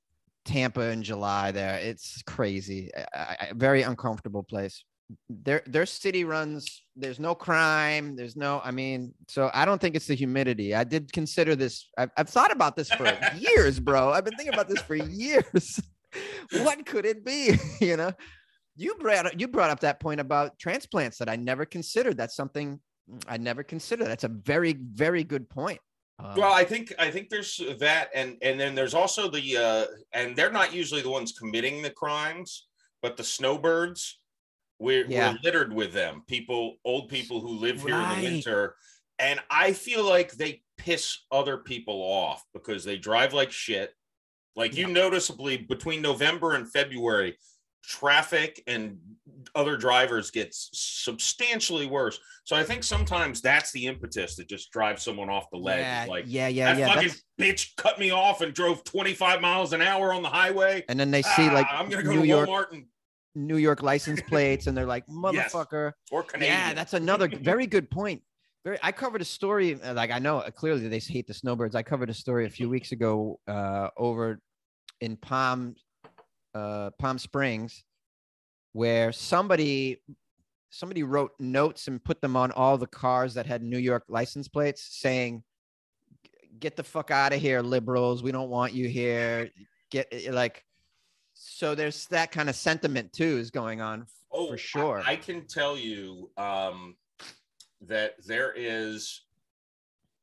Tampa in July. There, it's crazy. I, I, very uncomfortable place. Their their city runs. There's no crime. There's no. I mean, so I don't think it's the humidity. I did consider this. I've, I've thought about this for years, bro. I've been thinking about this for years. what could it be? you know, you brought you brought up that point about transplants that I never considered. That's something I never considered. That's a very very good point. Um, well, I think I think there's that, and and then there's also the uh, and they're not usually the ones committing the crimes, but the snowbirds. We're, Yeah. we're littered with them. People, old people who live here in the winter, and I feel like they piss other people off because they drive like shit. Like you noticeably between November and February, traffic and other drivers gets substantially worse. So I think sometimes that's the impetus that just drives someone off the ledge. yeah, like yeah, yeah, that yeah. fucking that's- bitch cut me off and drove 25 miles an hour on the highway. and then they see like Ah, I'm gonna go New to York Walmart and New York license plates, and they're like, Yes. motherfucker. or Canadian. Yeah, that's another very good point. Very, I covered a story. uh, Like I know uh, clearly they hate the snowbirds. I covered a story a few weeks ago uh, over in Palm, uh, Palm Springs, where somebody somebody wrote notes and put them on all the cars that had New York license plates, saying, "Get the fuck out of here, liberals. We don't want you here." Get eh, like. So there's that kind of sentiment too is going on oh, for I- sure. I, can tell you um, that there is,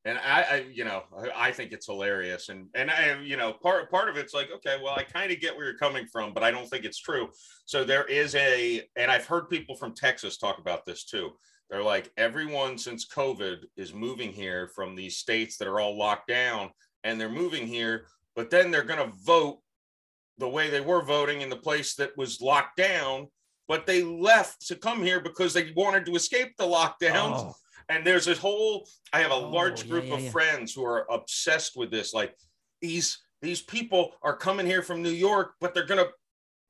and I, I, you know, I, think it's hilarious, and and I, you know, part part of it's like, okay, well, I kind of get where you're coming from, but I don't think it's true. So there is a, and I've heard people from Texas talk about this too. they're like everyone since COVID is moving here from these states that are all locked down, and they're moving here, but then they're going to vote the way they were voting in the place that was locked down, but they left to come here because they wanted to escape the lockdowns. Oh, And there's this whole I have a Oh, large group yeah, of yeah. friends who are obsessed with this. Like these these people are coming here from New York, but they're gonna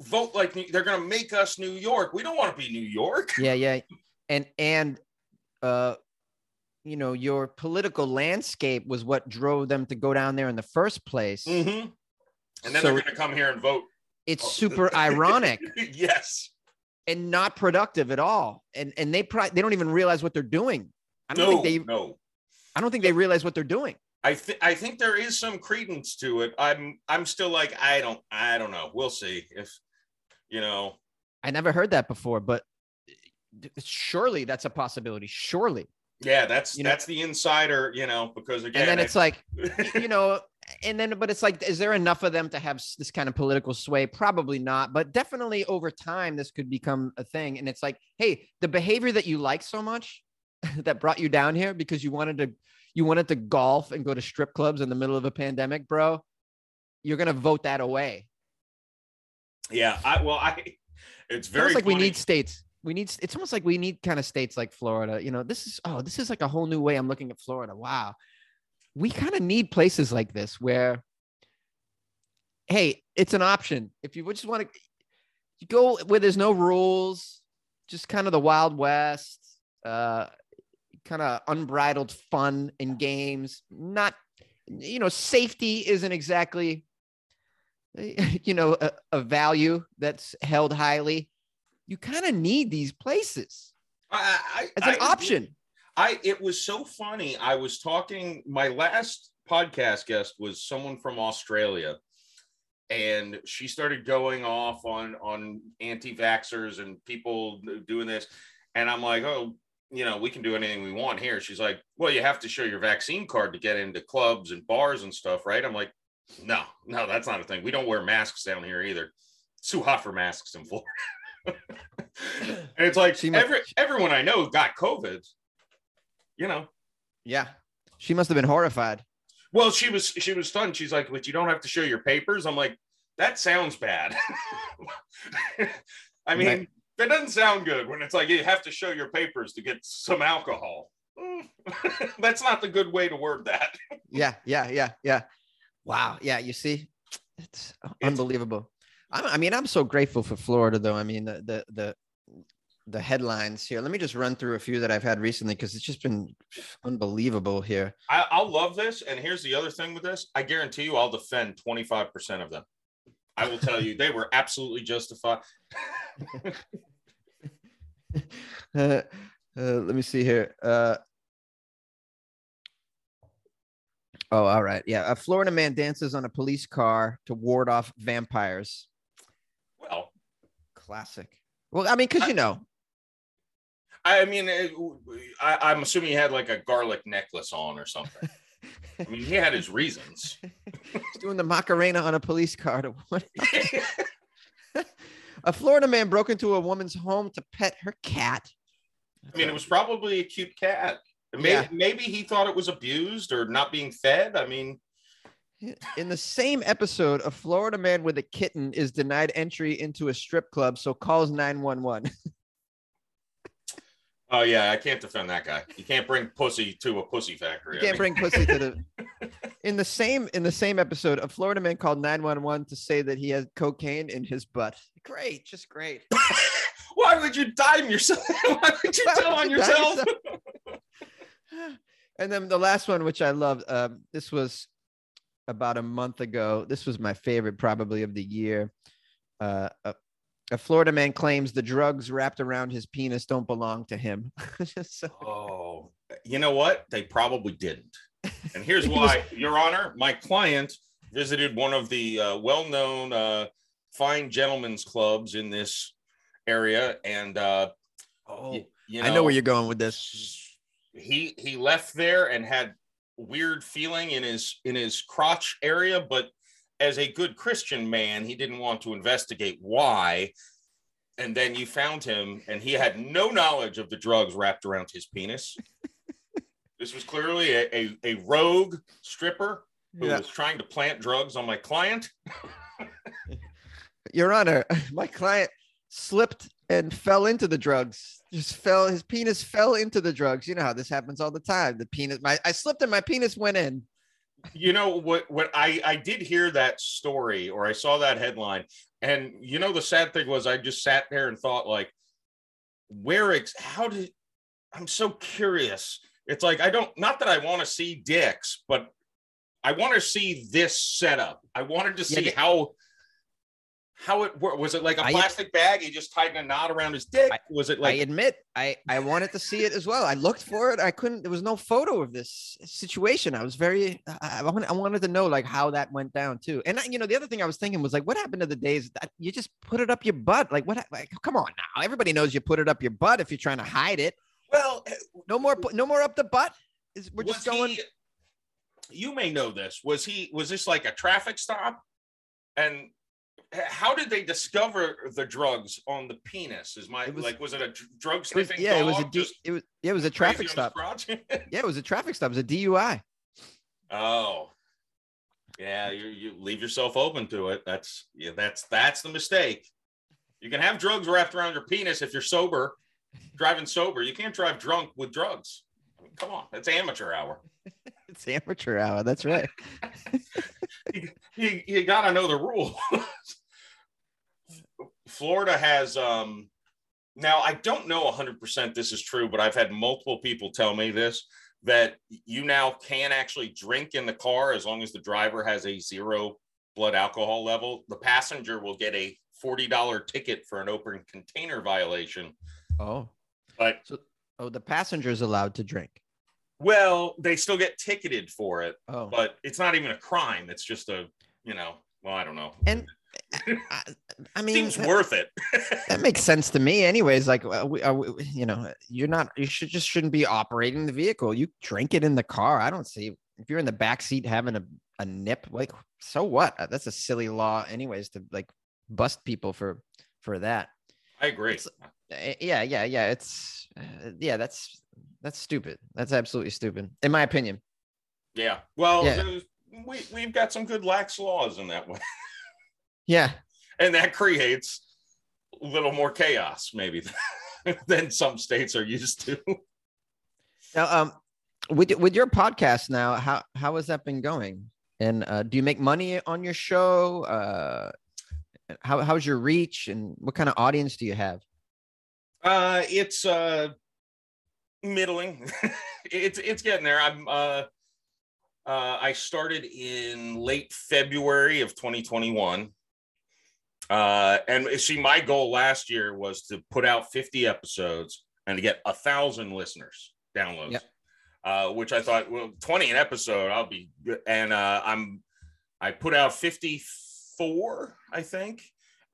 vote like they're gonna make us New York. We don't want to be New York. yeah, yeah, and and uh, you know, your political landscape was what drove them to go down there in the first place. Mhm. And then So- they're gonna come here and vote. It's Oh. super ironic yes. and not productive at all. And and they probably they don't even realize what they're doing. I don't No, think they no. I don't think they realize what they're doing. I think I think there is some credence to it. I'm I'm still like I don't I don't know. We'll see if you know. I never heard that before, but surely that's a possibility. Surely. Yeah, that's You know- that's the insider. You know because again, And then it's like, you know, and then, but it's like, is there enough of them to have this kind of political sway? Probably not, but definitely over time, this could become a thing. And it's like, hey, the behavior that you like so much that brought you down here because you wanted to, you wanted to golf and go to strip clubs in the middle of a pandemic, bro. You're gonna vote that away. yeah. I well I. It's It's very almost like we need states. We need. It's almost like we need kind of states like Florida. You know, this is oh, this is like a whole new way I'm looking at Florida. Wow, we kind of need places like this where, hey, it's an option. If you just want to, go where there's no rules, just kind of the Wild West, uh, kind of unbridled fun and games. Not, you know, safety isn't exactly you know a, a value that's held highly you kind of need these places I, I, as an agree. option I it was so funny. I was talking. My last podcast guest was someone from Australia, and she started going off on on anti-vaxxers and people doing this, and I'm like, oh, you know, we can do anything we want here. She's like, well, you have to show your vaccine card to get into clubs and bars and stuff, right? I'm like, no, no, that's not a thing. We don't wear masks down here either. It's too hot for masks in Florida. and it's like She must- every everyone I know got COVID. You know, yeah she must have been horrified well, she was she was stunned. She's like, "But you don't have to show your papers." I'm like, "That sounds bad." I mean. That doesn't sound good when it's like you have to show your papers to get some alcohol. Mm. That's not the good way to word that. yeah yeah yeah yeah wow yeah you see it's unbelievable I, I mean i'm so grateful for florida though i mean the the the the headlines here let me just run through a few that i've had recently because it's just been unbelievable here I, I'll love this. And here's the other thing with this: I guarantee you, I'll defend 25 percent of them. I will tell you, they were absolutely justified. uh, uh, let me see here. Uh, oh, all right. Yeah. A Florida man dances on a police car to ward off vampires. Well, Classic. Well, I mean, because you know, I mean, it, I, I'm assuming he had like a garlic necklace on or something. I mean, he had his reasons. he's doing the Macarena on a police car to A Florida man broke into a woman's home to pet her cat. I mean, it was probably a cute cat. Maybe, Yeah. maybe he thought it was abused or not being fed. I mean, In the same episode, a Florida man with a kitten is denied entry into a strip club, so calls 911. Oh yeah, I can't defend that guy. You can't bring pussy to a pussy factory. You can't mean, bring pussy to the. In the same in the same episode, a Florida man called 911 to say that he had cocaine in his butt. Great, just great. Why would you dime yourself? Why would you Why tell would on you yourself? yourself? and then the last one, which I loved, um, this was about a month ago. This was my favorite, probably of the year. Uh, a, a Florida man claims the drugs wrapped around his penis don't belong to him. So- Oh, you know what? They probably didn't. And here's why, Your Honor. My client visited one of the uh, well-known uh, fine gentlemen's clubs in this area, and uh, oh, y- you I know where you're going with this. He he left there and had weird feeling in his in his crotch area, but as a good Christian man, he didn't want to investigate why. and then you found him, and he had no knowledge of the drugs wrapped around his penis. this was clearly a, a, a rogue stripper who Yeah. was trying to plant drugs on my client. Your Honor, my client slipped and fell into the drugs. Just fell. His penis fell into the drugs. You know how this happens all the time. The penis. My I slipped and my penis went in. You know what? What I I did hear that story, or I saw that headline, and you know the sad thing was I just sat there and thought like, where ex? How did? I'm so curious. It's like I don't. Not that I want to see dicks, but I want to see this setup. I wanted to see the- how. How it worked? Was it like a plastic bag? He just tied a knot around his dick. I- was it like? I admit, I I wanted to see it as well. I looked for it. I couldn't. There was no photo of this situation. I was very. I, I wanted. To know like how that went down too. And I, you know, the other thing I was thinking was like, what happened to the days that you just put it up your butt? Like what? Like come on now. Everybody knows you put it up your butt if you're trying to hide it. well, eh, No more. No more up the butt. Is we're just going. he- you may know this. Was he? Was this like a traffic stop? And how did they discover the drugs on the penis? Is my was- like? Was it a dr- drug sniffing? yeah, it was a D, it was yeah, it was a traffic stop. Yeah, it was a traffic stop. It was a DUI. oh, yeah. You you leave yourself open to it. That's yeah. That's that's the mistake. You can have drugs wrapped around your penis if you're sober, driving sober. You can't drive drunk with drugs. I mean, come on, that's amateur hour. It's amateur hour. That's right. you, you got to know the rules. Florida has um now I don't know 100% this is true, but I've had multiple people tell me this that you now can actually drink in the car as long as the driver has a zero blood alcohol level. The passenger will get a $40 ticket for an open container violation. Oh, But oh, the passenger's allowed to drink. Well, they still get ticketed for it, Oh, but it's not even a crime. It's just a, you know, well, I don't know. and I, I mean, seems that, worth it. that makes sense to me. Anyways, like uh, we, uh, we, you know, you're not. You should just shouldn't be operating the vehicle. You drink it in the car. I don't see if you're in the back seat having a a nip. Like, so what? Uh, That's a silly law, anyways, to like bust people for for that. I agree. It's- yeah yeah yeah it's uh, yeah that's that's stupid. That's absolutely stupid in my opinion. Yeah. Well, Yeah. we we've got some good lax laws in that way, yeah. And that creates a little more chaos, maybe, than some states are used to. now um with with your podcast now how how has that been going? And uh do you make money on your show? Uh how how's your reach? And what kind of audience do you have Uh, it's uh middling. it's it's getting there. I'm uh uh I started in late February of 2021. Uh and see my goal last year was to put out 50 episodes and to get a thousand listeners downloads. Yep. Uh which I thought well 20 an episode I'll be good. and uh I'm I put out 54 I think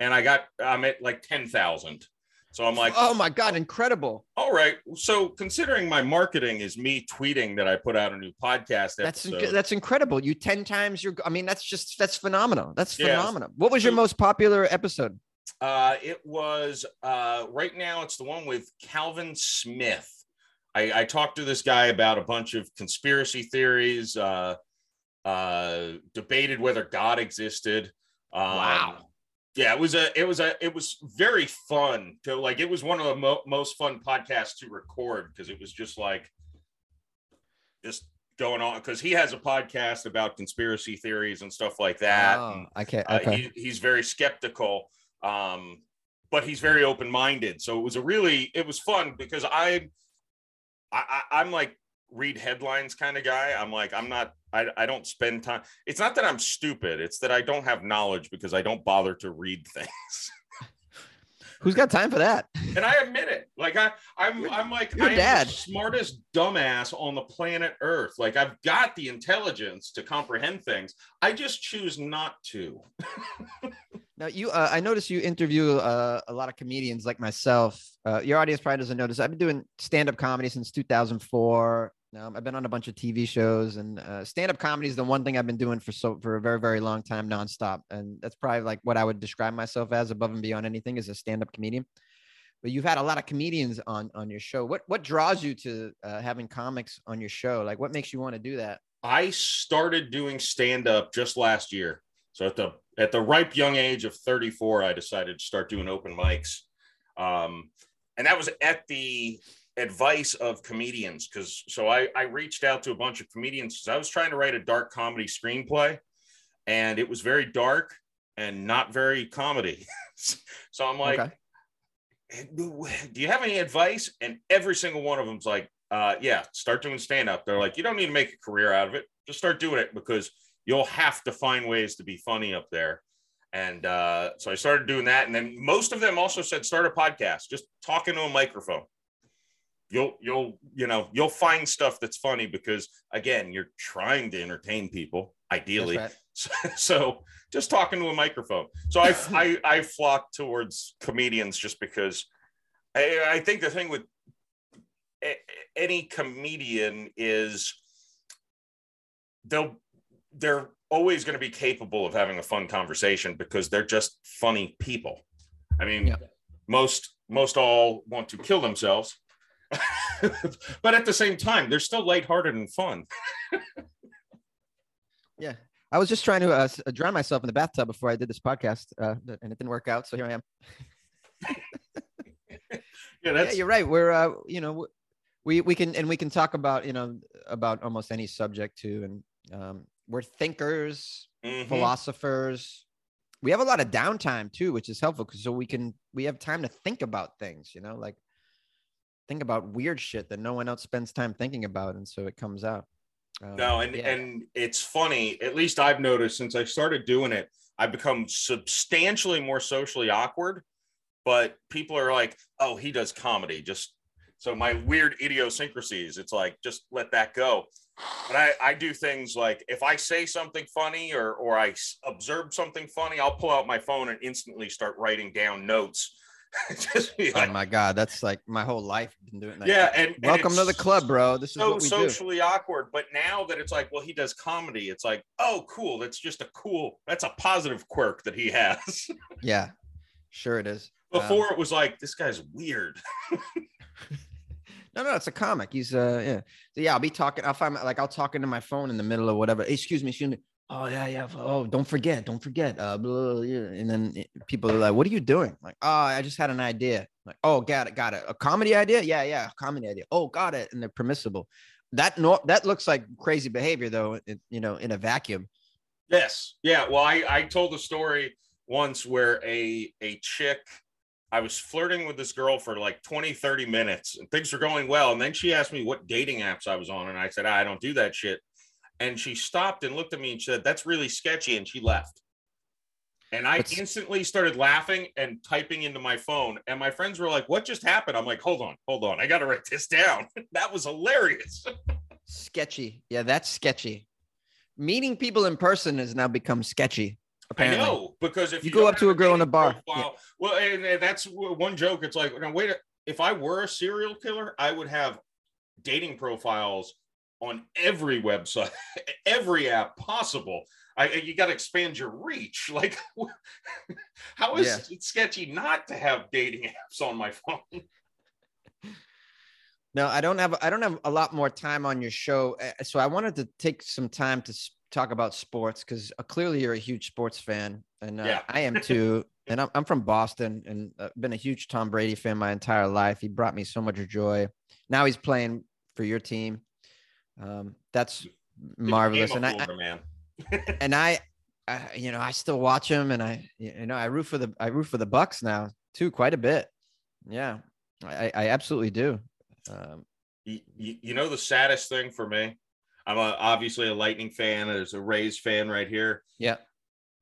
and I got I'm at like 10,000. So I'm like oh my god incredible all right. So considering my marketing is me tweeting that I put out a new podcast that's episode, that's incredible you 10 times your i mean that's just that's phenomenal that's Yeah. phenomenal what was your most popular episode uh, it was uh, right now. It's the one with Calvin Smith. I, I talked to this guy about a bunch of conspiracy theories. Uh, uh, debated whether God existed. Um, Wow. Yeah, it was a, it was a, it was very fun to like. It was one of the mo- most fun podcasts to record because it was just like, just going on because he has a podcast about conspiracy theories and stuff like that. oh, and- okay uh, he, he's very skeptical, um, but he's very open minded. So it was a really it was fun because I, I I- I'm like read headlines kind of guy. I'm like I'm not I I don't spend time. It's not that I'm stupid. It's that I don't have knowledge because I don't bother to read things. who's got time for that and I admit it. Like I I'm I'm like your I dad. the smartest dumbass on the planet Earth. Like I've got the intelligence to comprehend things. I just choose not to. Now you, uh, I noticed you interview uh, a lot of comedians like myself. Uh, your audience probably doesn't notice. I've been doing stand-up comedy since 2004. Um, I've been on a bunch of TV shows, and uh, stand-up comedy is the one thing I've been doing for so for a very very long time, nonstop, and that's probably like what I would describe myself as above and beyond anything as a stand-up comedian. But you've had a lot of comedians on on your show. What what draws you to uh, having comics on your show? Like, what makes you want to do that? I started doing stand-up just last year. So at the at the ripe young age of 34, I decided to start doing open mics. Um, and that was at the advice of comedians because so I, I reached out to a bunch of comedians because I was trying to write a dark comedy screenplay and it was very dark and not very comedy. so I'm like, okay. do you have any advice? And every single one of them's like, uh, yeah, start doing stand up. They're like, you don't need to make a career out of it. Just start doing it because you'll have to find ways to be funny up there. And uh, so I started doing that. And then most of them also said, start a podcast, just talking to a microphone. You'll, you'll, you know, you'll find stuff that's funny because again, you're trying to entertain people ideally. Right. So, so, just talking to a microphone. So I, I, I flock towards comedians just because I, I think the thing with any comedian is they'll they're always going to be capable of having a fun conversation because they're just funny people. I mean, yeah. most most all want to kill themselves, but at the same time, they're still lighthearted and fun. yeah, I was just trying to uh, drown myself in the bathtub before I did this podcast, uh, and it didn't work out. So here I am. yeah, that's... yeah, you're right. We're uh, you know we we can and we can talk about you know about almost any subject too, and um, we're thinkers, mm-hmm. philosophers. We have a lot of downtime too, which is helpful because so we can we have time to think about things, you know, like think about weird shit that no one else spends time thinking about, and so it comes out. Um, no, and yeah. and it's funny. At least I've noticed since I started doing it, I've become substantially more socially awkward. But people are like, "Oh, he does comedy. Just so my weird idiosyncrasies, it's like just let that go. But I, I do things like if I say something funny or or I observe something funny, I'll pull out my phone and instantly start writing down notes. just like, oh my god, that's like my whole life been doing that. Yeah, and, and welcome to the club, bro. This so is so socially do. awkward. But now that it's like, well, he does comedy, it's like, oh, cool. That's just a cool. That's a positive quirk that he has. yeah, sure it is. Before um, it was like, this guy's weird. No, no, it's a comic. He's uh yeah. So yeah, I'll be talking. I'll find like I'll talk into my phone in the middle of whatever. Hey, excuse me, excuse me. Oh yeah, yeah. Oh, don't forget, don't forget. Uh, blah, blah, yeah. And then eh, people are like, "What are you doing?" Like, "Oh, I just had an idea." Like, "Oh, got it, got it. A comedy idea? Yeah, yeah, comedy idea. Oh, got it." And they're permissible. That no, that looks like crazy behavior, though. It, you know, in a vacuum. Yes. Yeah. Well, I I told a story once where a a chick I was flirting with this girl for like 20, 30 minutes and things were going well. And then she asked me what dating apps I was on. And I said, I don't do that shit. And she stopped and looked at me and said, That's really sketchy. And she left. And I That's... instantly started laughing and typing into my phone. And my friends were like, What just happened? I'm like, Hold on, hold on. I got to write this down. that was hilarious. sketchy. Yeah, that's sketchy. Meeting people in person has now become sketchy. Apparently. I know because if you, you go up to a girl in a bar, profile, yeah. well, and, and, that's one joke. It's like, now wait, if I were a serial killer, I would have dating profiles on every website, every app possible. I, you got to expand your reach. Like, how is yeah. it sketchy not to have dating apps on my phone? No, I don't have. I don't have a lot more time on your show, eh, so I wanted to take some time to talk about sports because uh, clearly you're a huge sports fan, and uh, yeah. I am too. and I'm, I'm from Boston, and uh, been a huge Tom Brady fan my entire life. He brought me so much joy. Now he's playing for your team. Um, that's marvelous, and I, man. and I, I, you know, I still watch him, and I, you know, I root for the I root for the Bucs now too, quite a bit. Yeah, I, I absolutely do. Um, you, you know the saddest thing for me I'm a, obviously a Lightning fan. There's a Rays fan right here. Yeah.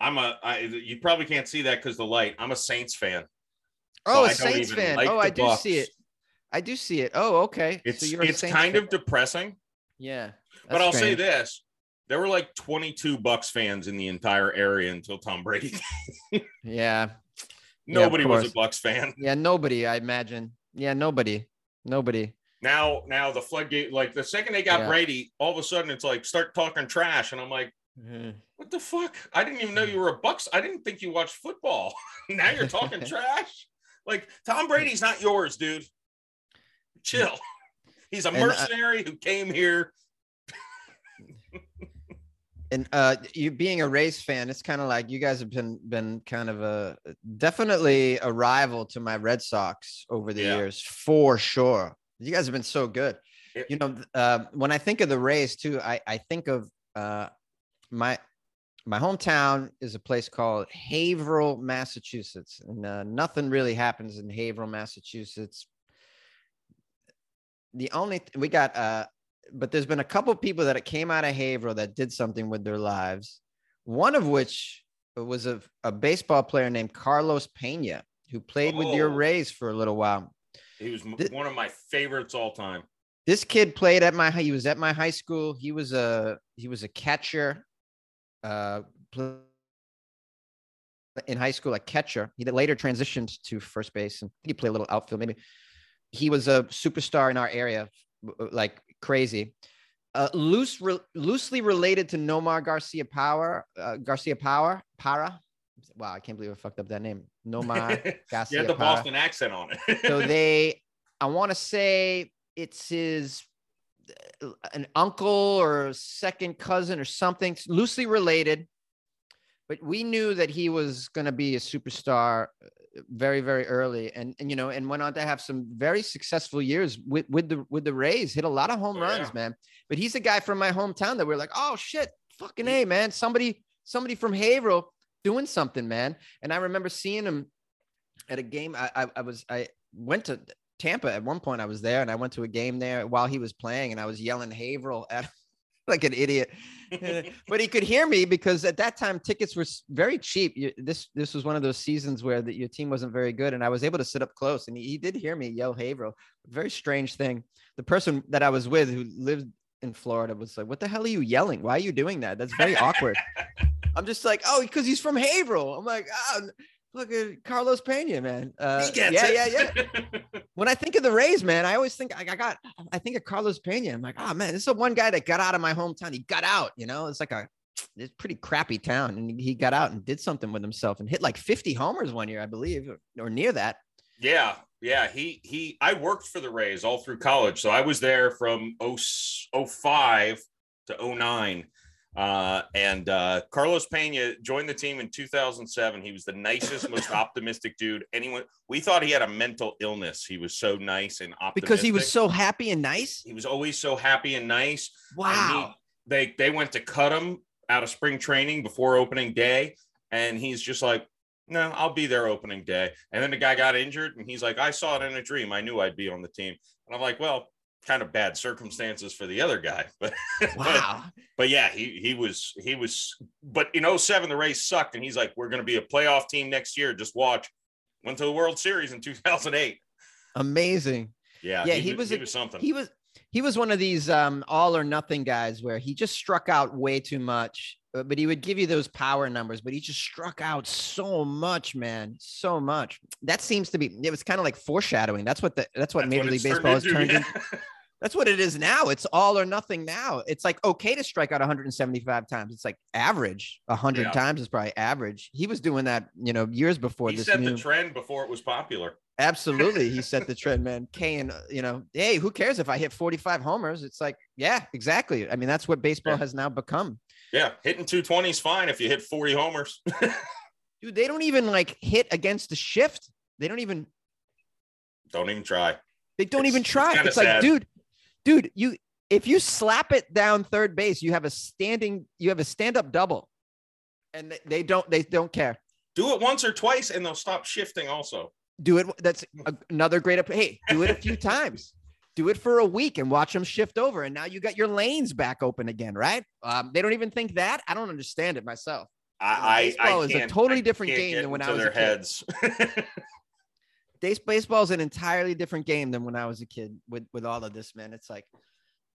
I'm a. I, you probably can't see that because the light. I'm a Saints fan. Oh, so a Saints fan. Like oh, I do Bucs. see it. I do see it. Oh, okay. It's so it's kind of depressing. Yeah. But I'll strange. say this: there were like 22 Bucs fans in the entire area until Tom Brady. yeah. Nobody yeah, was a Bucs fan. Yeah, nobody. I imagine. Yeah, nobody. Nobody. Now, now the floodgate, like the second they got Yeah. Brady, all of a sudden it's like start talking trash, and I'm like, mm-hmm. what the fuck? I didn't even know you mm. were a Bucs. I didn't think you watched football. now you're talking trash. Like Tom Brady's not yours, dude. Chill. He's a uh, mercenary who came here. and uh you being a Rays fan it's kind of like you guys have been been kind of a definitely a rival to my red sox over the Yeah. years for sure you guys have been so good It- you know uh, when i think of the rays too i i think of uh my my hometown is a place called haverhill massachusetts and uh, nothing really happens in haverhill massachusetts the only th- we got uh but there's been a couple people that it came out of Haverhill that did something with their lives. One of which was a, a baseball player named Carlos Pena, who played with your Oh. Rays for a little while. He was one of my favorites all time. This kid played at my he was at my high school. He was a he was a catcher. Uh, in high school, a catcher. He later transitioned to first base and he played a little outfield. Maybe he was a superstar in our area, like crazy. Uh, loose, re- loosely related to Nomar Garcia Power, uh, Garcia Power, Para. Wow, I can't believe I fucked up that name. Nomar Garcia. you had the Para Boston accent on it. so they i want to say it's his uh, an uncle or second cousin or something loosely related but we knew that he was going to be a superstar uh, very very early and, and you know and went on to have some very successful years with with the with the rays hit a lot of home Oh, runs man. But he's a guy from my hometown that we're like oh shit fucking a man. Somebody somebody from haverhill doing something man. And i remember seeing him at a game. I, I i was i went to tampa at one point. I was there and i went to a game there while he was playing and i was yelling haverhill at him like an idiot. But he could hear me because at that time tickets were very cheap. You, this this was one of those seasons where the, your team wasn't very good and i was able to sit up close and he, he did hear me yell haverhill very strange thing. The person that i was with who lived in florida was like what the hell are you yelling? Why are you doing that? That's very awkward. I'm just like oh because he's from haverhill. I'm like ah, look at carlos pena man uh, yeah it. yeah yeah when I think of the Rays, man, I always think I I got, I think of Carlos Pena. I'm like, oh man, this is the one guy that got out of my hometown. He got out, you know, it's like a, it's pretty crappy town. And he got out and did something with himself and hit like 50 homers one year, I believe, or, or near that. Yeah, yeah. He he. I worked for the Rays all through college, so I was there from 0, 05 to 09. Uh, and uh, Carlos Pena joined the team in 2007. He was the nicest, most optimistic dude. Anyone we thought he had a mental illness. He was so nice and optimistic Because he was so happy and nice. he was always so happy and nice. And Wow. he- they they went to cut him out of spring training before opening day, and he's just like, "No, I'll be there opening day." And then the guy got injured, and he's like, "I saw it in a dream. I knew I'd be on the team." And I'm like, "Well, kind of bad circumstances for the other guy, but but, Wow. but yeah, he he was he was. But in 07, the Rays sucked, and he's like, "We're going to be a playoff team next year. Just watch." Went to the World Series in 2008. Amazing. Yeah, Yeah, he was he a- was something. He was, he was one of these um, all or nothing guys where he just struck out way too much, uh, but he would give you those power numbers, but he just struck out so much, man, so much. That seems to be, it was kind of like foreshadowing. That's what the, that's what That's Major what League Baseball has turned yeah. into. That's what it is now. It's all or nothing now. It's like okay to strike out 175 times. It's like average. 100 Yeah. times is probably average. He was doing that, you know, years before he this set new. the trend before it was popular. Absolutely, he set the trend, man. Kane, uh, you know, hey, who cares if I hit 45 homers? It's like, yeah, exactly. I mean, that's what baseball Yeah. has now become. Yeah, hitting 220 is fine if you hit 40 homers. Dude, they don't even like hit against the shift. They don't even Don't even try. they don't It's- even try. kinda It's, like, sad. dude, dude, you if you slap it down third base, you have a standing, you have a stand-up double. And they, they don't they don't care. Do it once or twice and they'll stop shifting also. Do it. That's a, another great. up- Hey, do it a few times. Do it for a week and watch them shift over, and now you got your lanes back open again, right? Um, they don't even think that. I don't understand it myself. I, I, Baseball I is a totally I different game than when I was a their kid. heads. Base baseball is an entirely different game than when I was a kid. With with all of this, man, it's like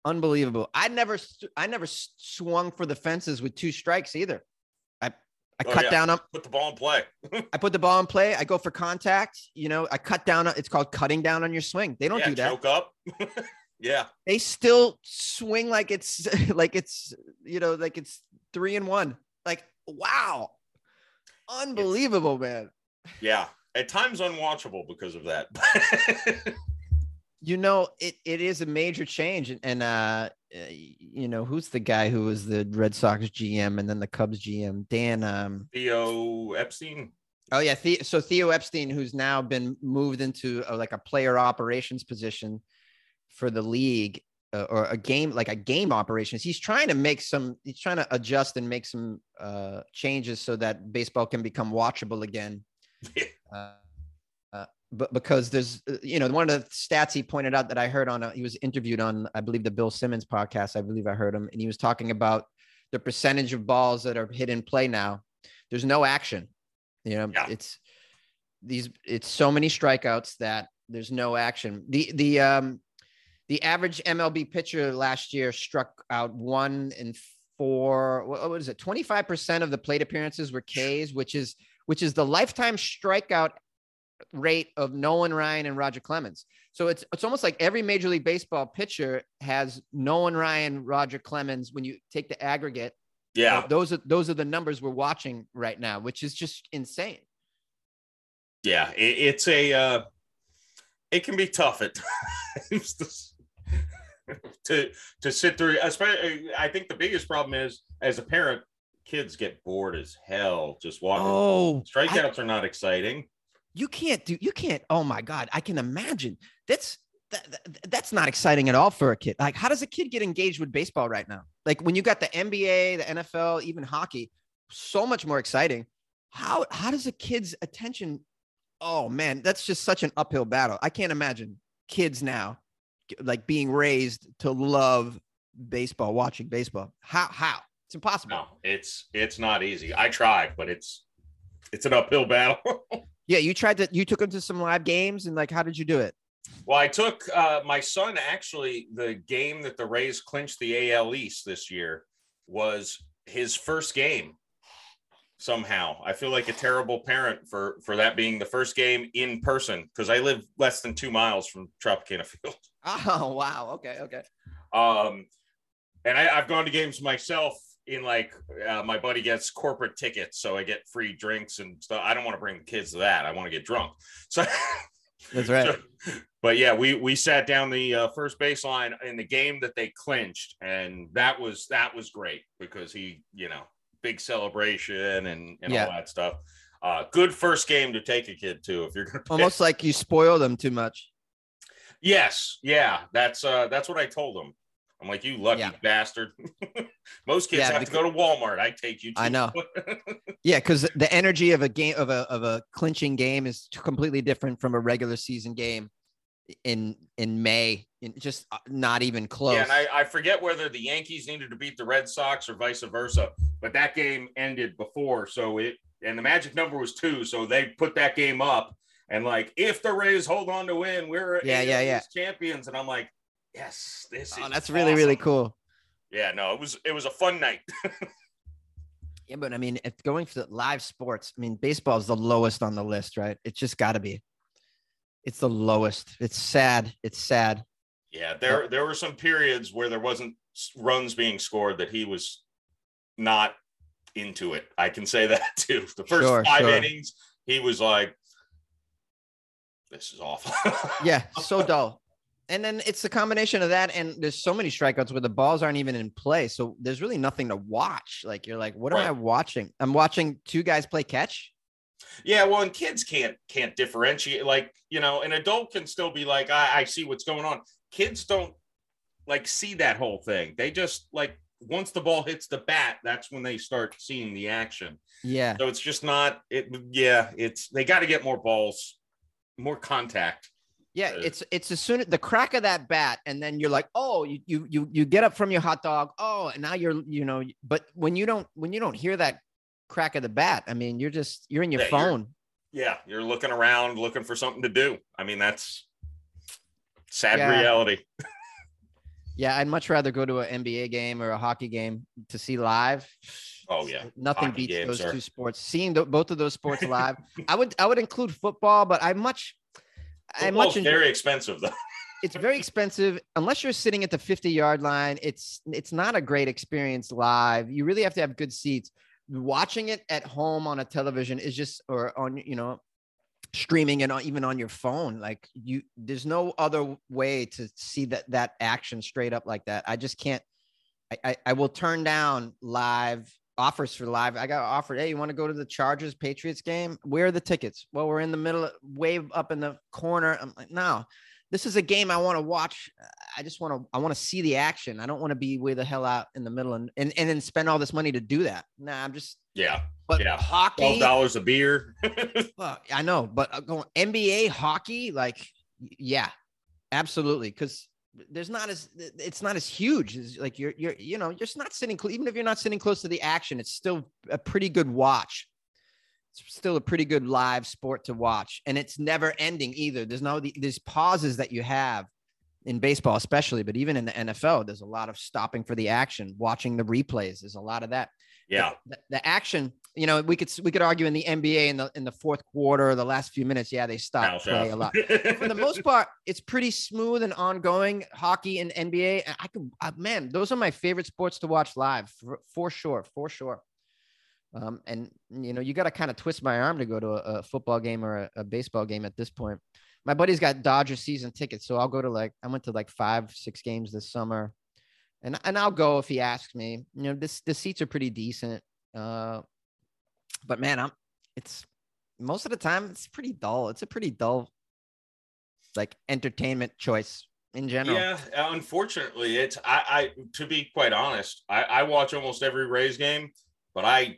unbelievable. I never I never swung for the fences with two strikes either. I Oh, cut yeah. down on Put the ball in play. I put the ball in play. I go for contact. You know, I cut down. It's called cutting down on your swing. They don't yeah, do that. choke up. yeah. They still swing like it's like it's you know like it's three and one. Like wow, unbelievable, man. Yeah. At times unwatchable because of that. You know, it, it is a major change, and, and uh, uh, you know who's the guy who was the Red Sox GM and then the Cubs GM, Dan. Um, Theo Epstein. oh yeah, the- so Theo Epstein, who's now been moved into a, like a player operations position for the league uh, or a game like a game operations. He's trying to make some. He's trying to adjust and make some uh, changes so that baseball can become watchable again. Uh, but because there's, uh, you know, one of the stats he pointed out that I heard on, a, he was interviewed on, I believe the Bill Simmons podcast. I believe I heard him, and he was talking about the percentage of balls that are hit in play now. There's no action. You know, Yeah. it's these. It's so many strikeouts that there's no action. The the um the average MLB pitcher last year struck out one in four. What, was it? Twenty five percent of the plate appearances were Ks, which is which is the lifetime strikeout rate of Nolan Ryan and Roger Clemens. So it's it's almost like every Major League Baseball pitcher has Nolan Ryan, Roger Clemens. When you take the aggregate, Yeah. those are those are the numbers we're watching right now, which is just insane. Yeah. It, it's a, uh, it can be tough at times to, to, to sit through. Especially, I think the biggest problem is as a parent, kids get bored as hell just watching. Oh, I- Strikeouts are not exciting. You can't do you can't oh my god i can imagine. That's that, that- that's not exciting at all for a kid. Like how does a kid get engaged with baseball right now? Like when you got the nba the nfl even hockey so much more exciting. How how does a kid's attention oh man that's just such an uphill battle. I can't imagine kids now like being raised to love baseball watching baseball. How how? It's impossible. No, it's it's not easy. I tried, but it's it's an uphill battle. yeah you tried to you took them to some live games and like how did you do it well, I took uh, my son actually the game that the Rays clinched the AL East this year was his first game. Somehow, I feel like a terrible parent for for that being the first game in person because I live less than two miles from Tropicana Field. oh wow okay okay Um, and I, I've gone to games myself. In like uh, my buddy gets corporate tickets, so I get free drinks and stuff. I don't want to bring the kids to that. I want to get drunk. So, that's right so- but yeah, we we sat down the uh, first baseline in the game that they clinched, and that was that was great because he, you know, big celebration and and Yeah. all that stuff. Uh, good first game to take a kid to if you're gonna pick. almost like you spoil them too much. Yes, yeah, that's uh that's what I told him. I'm like, you lucky Yeah. bastard. Most kids Yeah, have to go to Walmart. I take you. To I know. Yeah, because the energy of a game of a of a clinching game is completely different from a regular season game in in May. In just uh, not even close. Yeah, and I, I forget whether the Yankees needed to beat the Red Sox or vice versa, but that game ended before, so it and the magic number was two, so they put that game up and like if the Rays hold on to win, we're Yeah, yeah, yeah. Champions, and I'm like, yes, this oh, is that's really really cool. Yeah, no, it was it was a fun night. Yeah, but I mean, if going for the live sports, I mean, baseball is the lowest on the list, right? It's just got to be. It's the lowest. It's sad. It's sad. Yeah, there there were some periods where there wasn't runs being scored that he was not into it. I can say that too. The first Sure, five sure. innings, he was like, "This is awful." Yeah, so dull. And then it's the combination of that, and there's so many strikeouts where the balls aren't even in play. So there's really nothing to watch. Like you're like, what am I watching? I'm watching two guys play catch. Yeah, well, and kids can't can't differentiate. Like you know, an adult can still be like, I, I see what's going on. Kids don't like see that whole thing. They just like once the ball hits the bat, that's when they start seeing the action. Yeah. So it's just not. It yeah, it's they got to get more balls, more contact. Yeah, Uh, it's it's as soon as the crack of that bat, and then you're like, oh, you you you you get up from your hot dog. Oh, and now you're you know, but when you don't when you don't hear that crack of the bat, I mean, you're just you're in your Yeah, you're- phone. Yeah, you're looking around, looking for something to do. I mean, that's sad Yeah. reality. Yeah, I'd much rather go to an NBA game or a hockey game to see live. Oh yeah, nothing Hockey beats games those are- two sports. Seeing both of those sports live, I would I would include football, but I much I much enjoy, very expensive though. it's very expensive unless you're sitting at the 50 yard line. It's it's not a great experience live. You really have to have good seats. Watching it at home on a television is just or on you know streaming and even on your phone like you there's no other way to see that that action straight up like that i just can't i i, I will turn down live offers for live. I got offered hey you want to go to the chargers patriots game? Where are the tickets? Well we're in the middle way up in the corner. I'm like no this is a game i want to watch. I just want to i want to see the action. I don't want to be way the hell out in the middle and and, and then spend all this money to do that. Nah i'm just Yeah, but Yeah. hockey twelve dollars a beer. well, I know, but uh, going NBA hockey, like, yeah, absolutely, because there's not as it's not as huge as like you're you're you know you're not sitting even if you're not sitting close to the action, it's still a pretty good watch. It's still a pretty good live sport to watch, and it's never ending either. There's no the, there's pauses that you have in baseball, especially, but even in the NFL, there's a lot of stopping for the action, watching the replays. There's a lot of that yeah, the, the action you know we could we could argue in the nba in the in the fourth quarter the last few minutes yeah they stop play out. a lot. For the most part it's pretty smooth and ongoing hockey and nba i can uh, man those are my favorite sports to watch live for, for sure for sure. Um, and you know you got to kind of twist my arm to go to a, a football game or a, a baseball game at this point. My buddy's got dodger season tickets so i'll go to like i went to like five six games this summer and and I'll go if he asks me. You know, this the seats are pretty decent. Uh, but man, I'm it's most of the time it's pretty dull. It's a pretty dull like entertainment choice in general. yeah. Unfortunately, it's I. I to be quite honest, I, I watch almost every Rays game, but I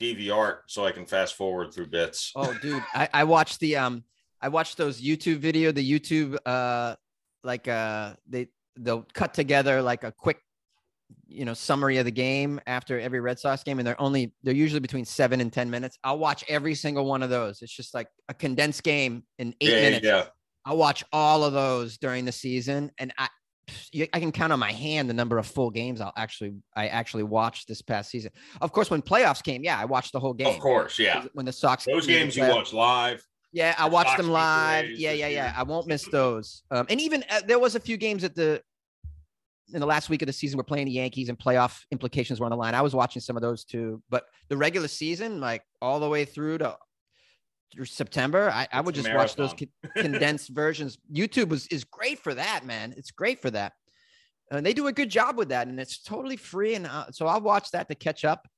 DVR so I can fast forward through bits. Oh, dude, I, I watched the um I watched those YouTube video, the YouTube uh like uh they they'll cut together like a quick you know summary of the game after every Red Sox game, and they're only they're usually between seven and ten minutes. I'll watch every single one of those. It's just like a condensed game in eight yeah, minutes. yeah. I'll watch all of those during the season, and I I can count on my hand the number of full games I'll actually I actually watched this past season. Of course, when playoffs came, yeah, I watched the whole game. Of course, yeah. When the Sox Those games you watch live. Yeah, I watched them live. Yeah, yeah, yeah. year. I won't miss those. Um, and even uh, there was a few games at the in the last week of the season we're playing the Yankees and playoff implications were on the line. I was watching some of those too. But the regular season, like all the way through to through September, I, I would just watch those con- condensed versions. YouTube was is great for that, man. It's great for that. And they do a good job with that, and it's totally free. And uh, so I'll watch that to catch up.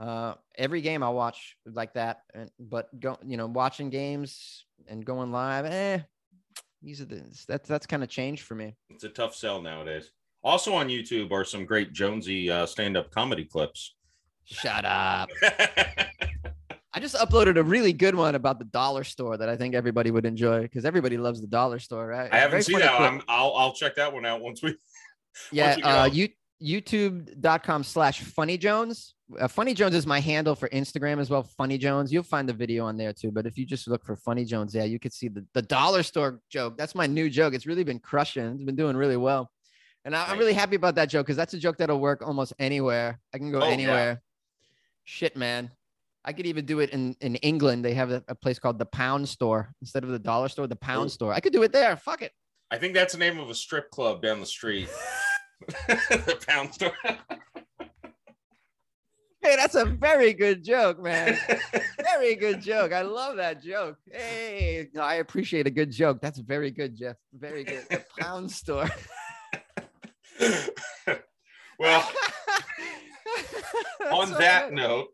Uh, every game I'll watch like that, and, but go, you know, watching games and going live, eh, these are the that's that's kind of changed for me. It's a tough sell nowadays. Also on YouTube are some great Jonesy uh, stand-up comedy clips. Shut up. I just uploaded a really good one about the dollar store that I think everybody would enjoy because everybody loves the dollar store, right? I haven't seen that. I'm, I'll, I'll check that one out once we. yeah we uh you youtube.com slash funny jones uh, funny jones is my handle for instagram as well funny jones. You'll find the video on there too but if you just look for funny jones yeah you could see the, the dollar store joke. That's my new joke. It's really been crushing. It's been doing really well. And I, i'm really happy about that joke because that's a joke that'll work almost anywhere. I can go Oh, yeah. anywhere. Shit man. I could even do it in in england. They have a, a place called the pound store instead of the dollar store the pound Ooh. store. I could do it there. Fuck it. I think that's the name of a strip club down the street. the pound store. hey that's a very good joke man Very good joke. I love that joke. Hey, no, I appreciate a good joke. That's very good, Jeff. Very good. The pound store. well, on so that good. note,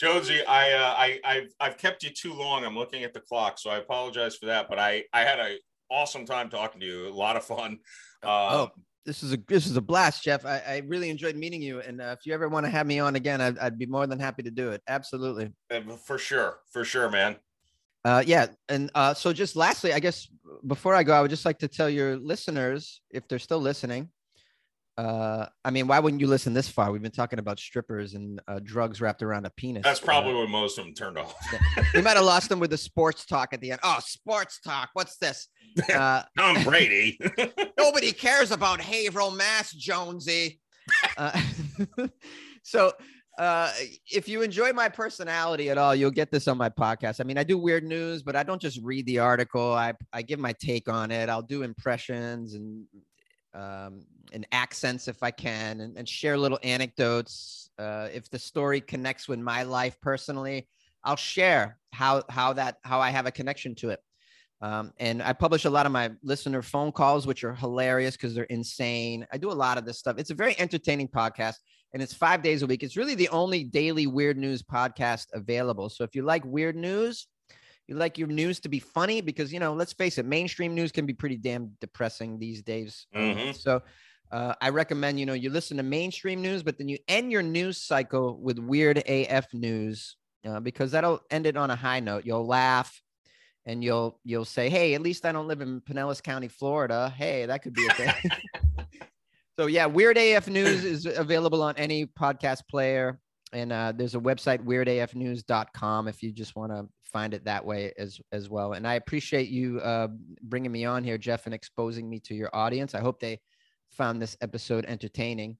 Jonesy, I, uh, I, I've, I've kept you too long. I'm looking at the clock, so I apologize for that. But I, I had a awesome time talking to you. A lot of fun. Oh, Um, this is a this is a blast, Jeff. I, I really enjoyed meeting you, and uh, if you ever want to have me on again, I'd, I'd be more than happy to do it. Absolutely. uh, for sure, for sure, man. Uh, yeah, and uh, so just lastly, I guess before I go, I would just like to tell your listeners, if they're still listening, uh, I mean, why wouldn't you listen this far? We've been talking about strippers and uh, drugs wrapped around a penis. That's Uh, probably what most of them turned off. we might have lost them with the sports talk at the end. Oh, sports talk. What's this? Uh, Tom Brady. nobody cares about Haverhill, Mass, Jonesy. Uh, so, Uh, if you enjoy my personality at all, you'll get this on my podcast. I mean, I do weird news, but I don't just read the article. I I give my take on it. I'll do impressions and um, and accents if I can, and, and share little anecdotes. Uh, if the story connects with my life personally, I'll share how how that how I have a connection to it. Um, and I publish a lot of my listener phone calls, which are hilarious because they're insane. I do a lot of this stuff. It's a very entertaining podcast and it's five days a week. It's really the only daily weird news podcast available. So if you like weird news, you like your news to be funny because you know, let's face it, mainstream news can be pretty damn depressing these days. Mhm. So uh, I recommend you know you listen to mainstream news, but then you end your news cycle with weird AF news uh, because that'll end it on a high note. You'll laugh. And you'll you'll say, hey, at least I don't live in Pinellas County, Florida. Hey, that could be a thing. So yeah, Weird AF News is available on any podcast player, and uh, there's a website weirdafnews.com if you just want to find it that way as as well. And I appreciate you uh, bringing me on here, Jeff, and exposing me to your audience. I hope they found this episode entertaining.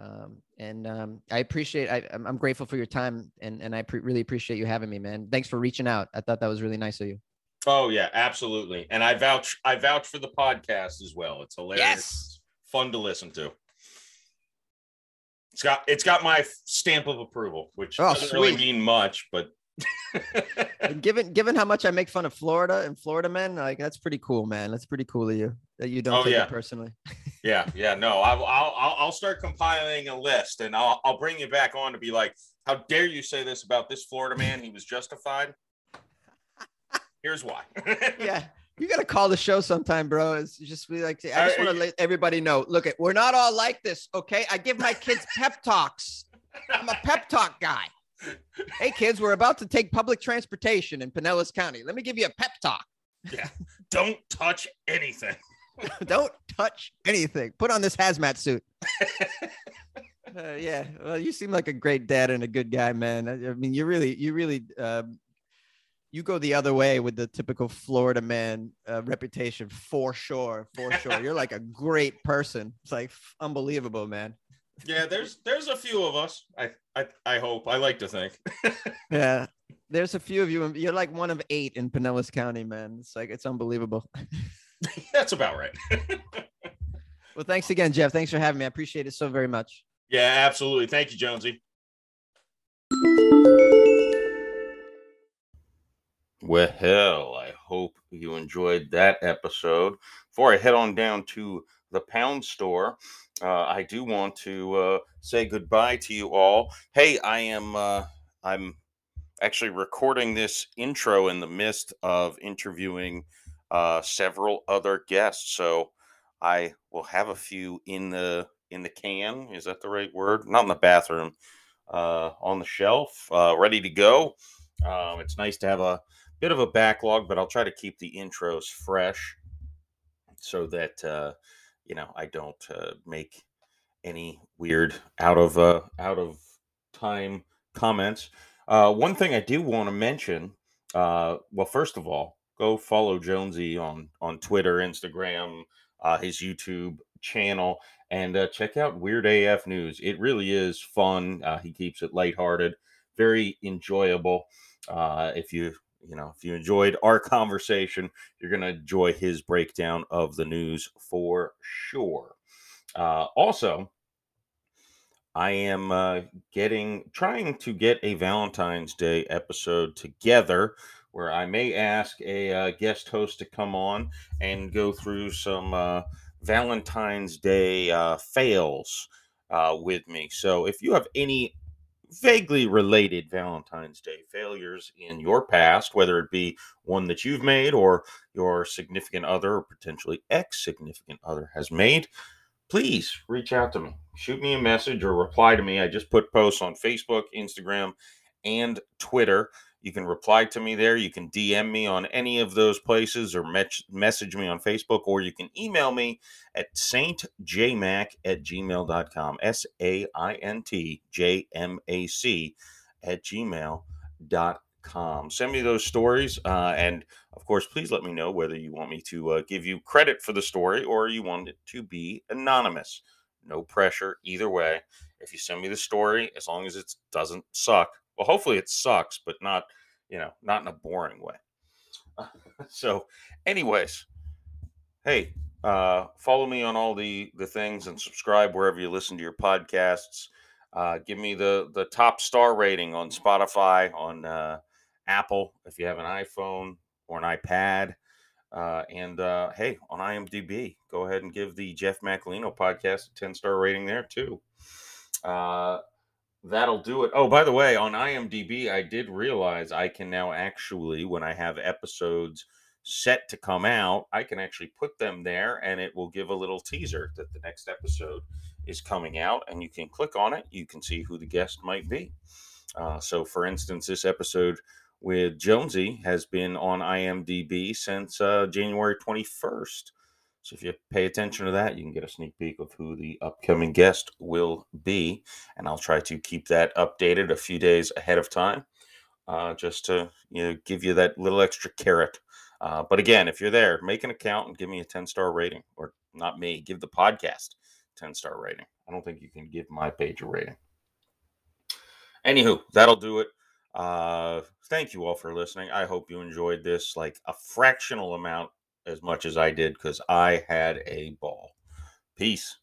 Um, and um, I appreciate. I, I'm I'm grateful for your time, and and I pre- really appreciate you having me, man. Thanks for reaching out. I thought that was really nice of you. Oh yeah, absolutely. And I vouch I vouch for the podcast as well. It's hilarious. Yes. Fun to listen to. It's got it's got my stamp of approval, which Oh, doesn't really mean much, but And given given how much I make fun of Florida and Florida men, like that's pretty cool, man. That's pretty cool of you that you don't Oh, take yeah. it personally. yeah, yeah, no, I, I'll I'll I'll start compiling a list, and I'll I'll bring you back on to be like, how dare you say this about this Florida man? He was justified. Here's why. yeah. You gotta call the show sometime, bro. It's just be like to, I just Uh, want to let everybody know. Look, at we're not all like this, okay? I give my kids pep talks. I'm a pep talk guy. Hey kids, we're about to take public transportation in Pinellas County. Let me give you a pep talk. Yeah. Don't touch anything. Don't touch anything. Put on this hazmat suit. Uh, yeah, well, you seem like a great dad and a good guy, man. I, I mean, you really, you really, um, you go the other way with the typical Florida man uh, reputation for sure, for sure. You're like a great person. It's like f- unbelievable, man. Yeah, there's there's a few of us. I I, I hope. I like to think. Yeah, there's a few of you. You're like one of eight in Pinellas County, man. It's like it's unbelievable. That's about right. Well, thanks again, Jeff. Thanks for having me. I appreciate it so very much. yeah, absolutely. Thank you, Jonesy. Well, I hope you enjoyed that episode. Before I head on down to the pound store, uh, I do want to uh, say goodbye to you all. Hey, I am uh, I'm actually recording this intro in the midst of interviewing uh, several other guests, so I will have a few in the in the can. Is that the right word? Not in the bathroom. Uh, on the shelf, uh, ready to go. Um, it's nice to have a bit of a backlog, but I'll try to keep the intros fresh so that you know I don't uh, make any weird out of uh, out of time comments. Uh, one thing I do want to mention. Uh, well, first of all, go follow Jonesy on on Twitter, Instagram, uh, his YouTube channel, and uh, check out Weird AF News. It really is fun. Uh, he keeps it lighthearted, very enjoyable. Uh, if you you know if you enjoyed our conversation, you're gonna enjoy his breakdown of the news for sure. Uh, also, I am uh, getting trying to get a Valentine's Day episode together where I may ask a uh, guest host to come on and go through some uh, Valentine's Day uh, fails uh, with me. So if you have any vaguely related Valentine's Day failures in your past, whether it be one that you've made or your significant other or potentially ex significant other has made, please reach out to me. Shoot me a message or reply to me. I just put posts on Facebook, Instagram, and Twitter. You can reply to me there. You can DM me on any of those places or message me on Facebook, or you can email me at saintjmac at gmail.com. S A I N T J M A C at gmail.com. Send me those stories. Uh, and of course, please let me know whether you want me to uh, give you credit for the story or you want it to be anonymous. No pressure either way. If you send me the story, as long as it doesn't suck, well, hopefully it sucks, but not, you know, not in a boring way. so, anyways, hey, uh, follow me on all the the things and subscribe wherever you listen to your podcasts. Uh, give me the the top star rating on Spotify, on uh, Apple if you have an iPhone or an iPad. Uh, and uh, hey, on IMDb, go ahead and give the Jeff Macolino podcast a 10 star rating there too. Uh, that'll do it. Oh, by the way, on IMDb, I did realize I can now actually, when I have episodes set to come out, I can actually put them there and it will give a little teaser that the next episode is coming out. And you can click on it, you can see who the guest might be. Uh, so, for instance, this episode with Jonesy has been on IMDb since uh, January 21st. So if you pay attention to that, you can get a sneak peek of who the upcoming guest will be. And I'll try to keep that updated a few days ahead of time uh, just to you know give you that little extra carrot. Uh, but again, if you're there, make an account and give me a 10 star rating. Or not me, give the podcast 10 star rating. I don't think you can give my page a rating. Anywho, that'll do it. Uh, thank you all for listening. I hope you enjoyed this like a fractional amount as much as I did because I had a ball. Peace.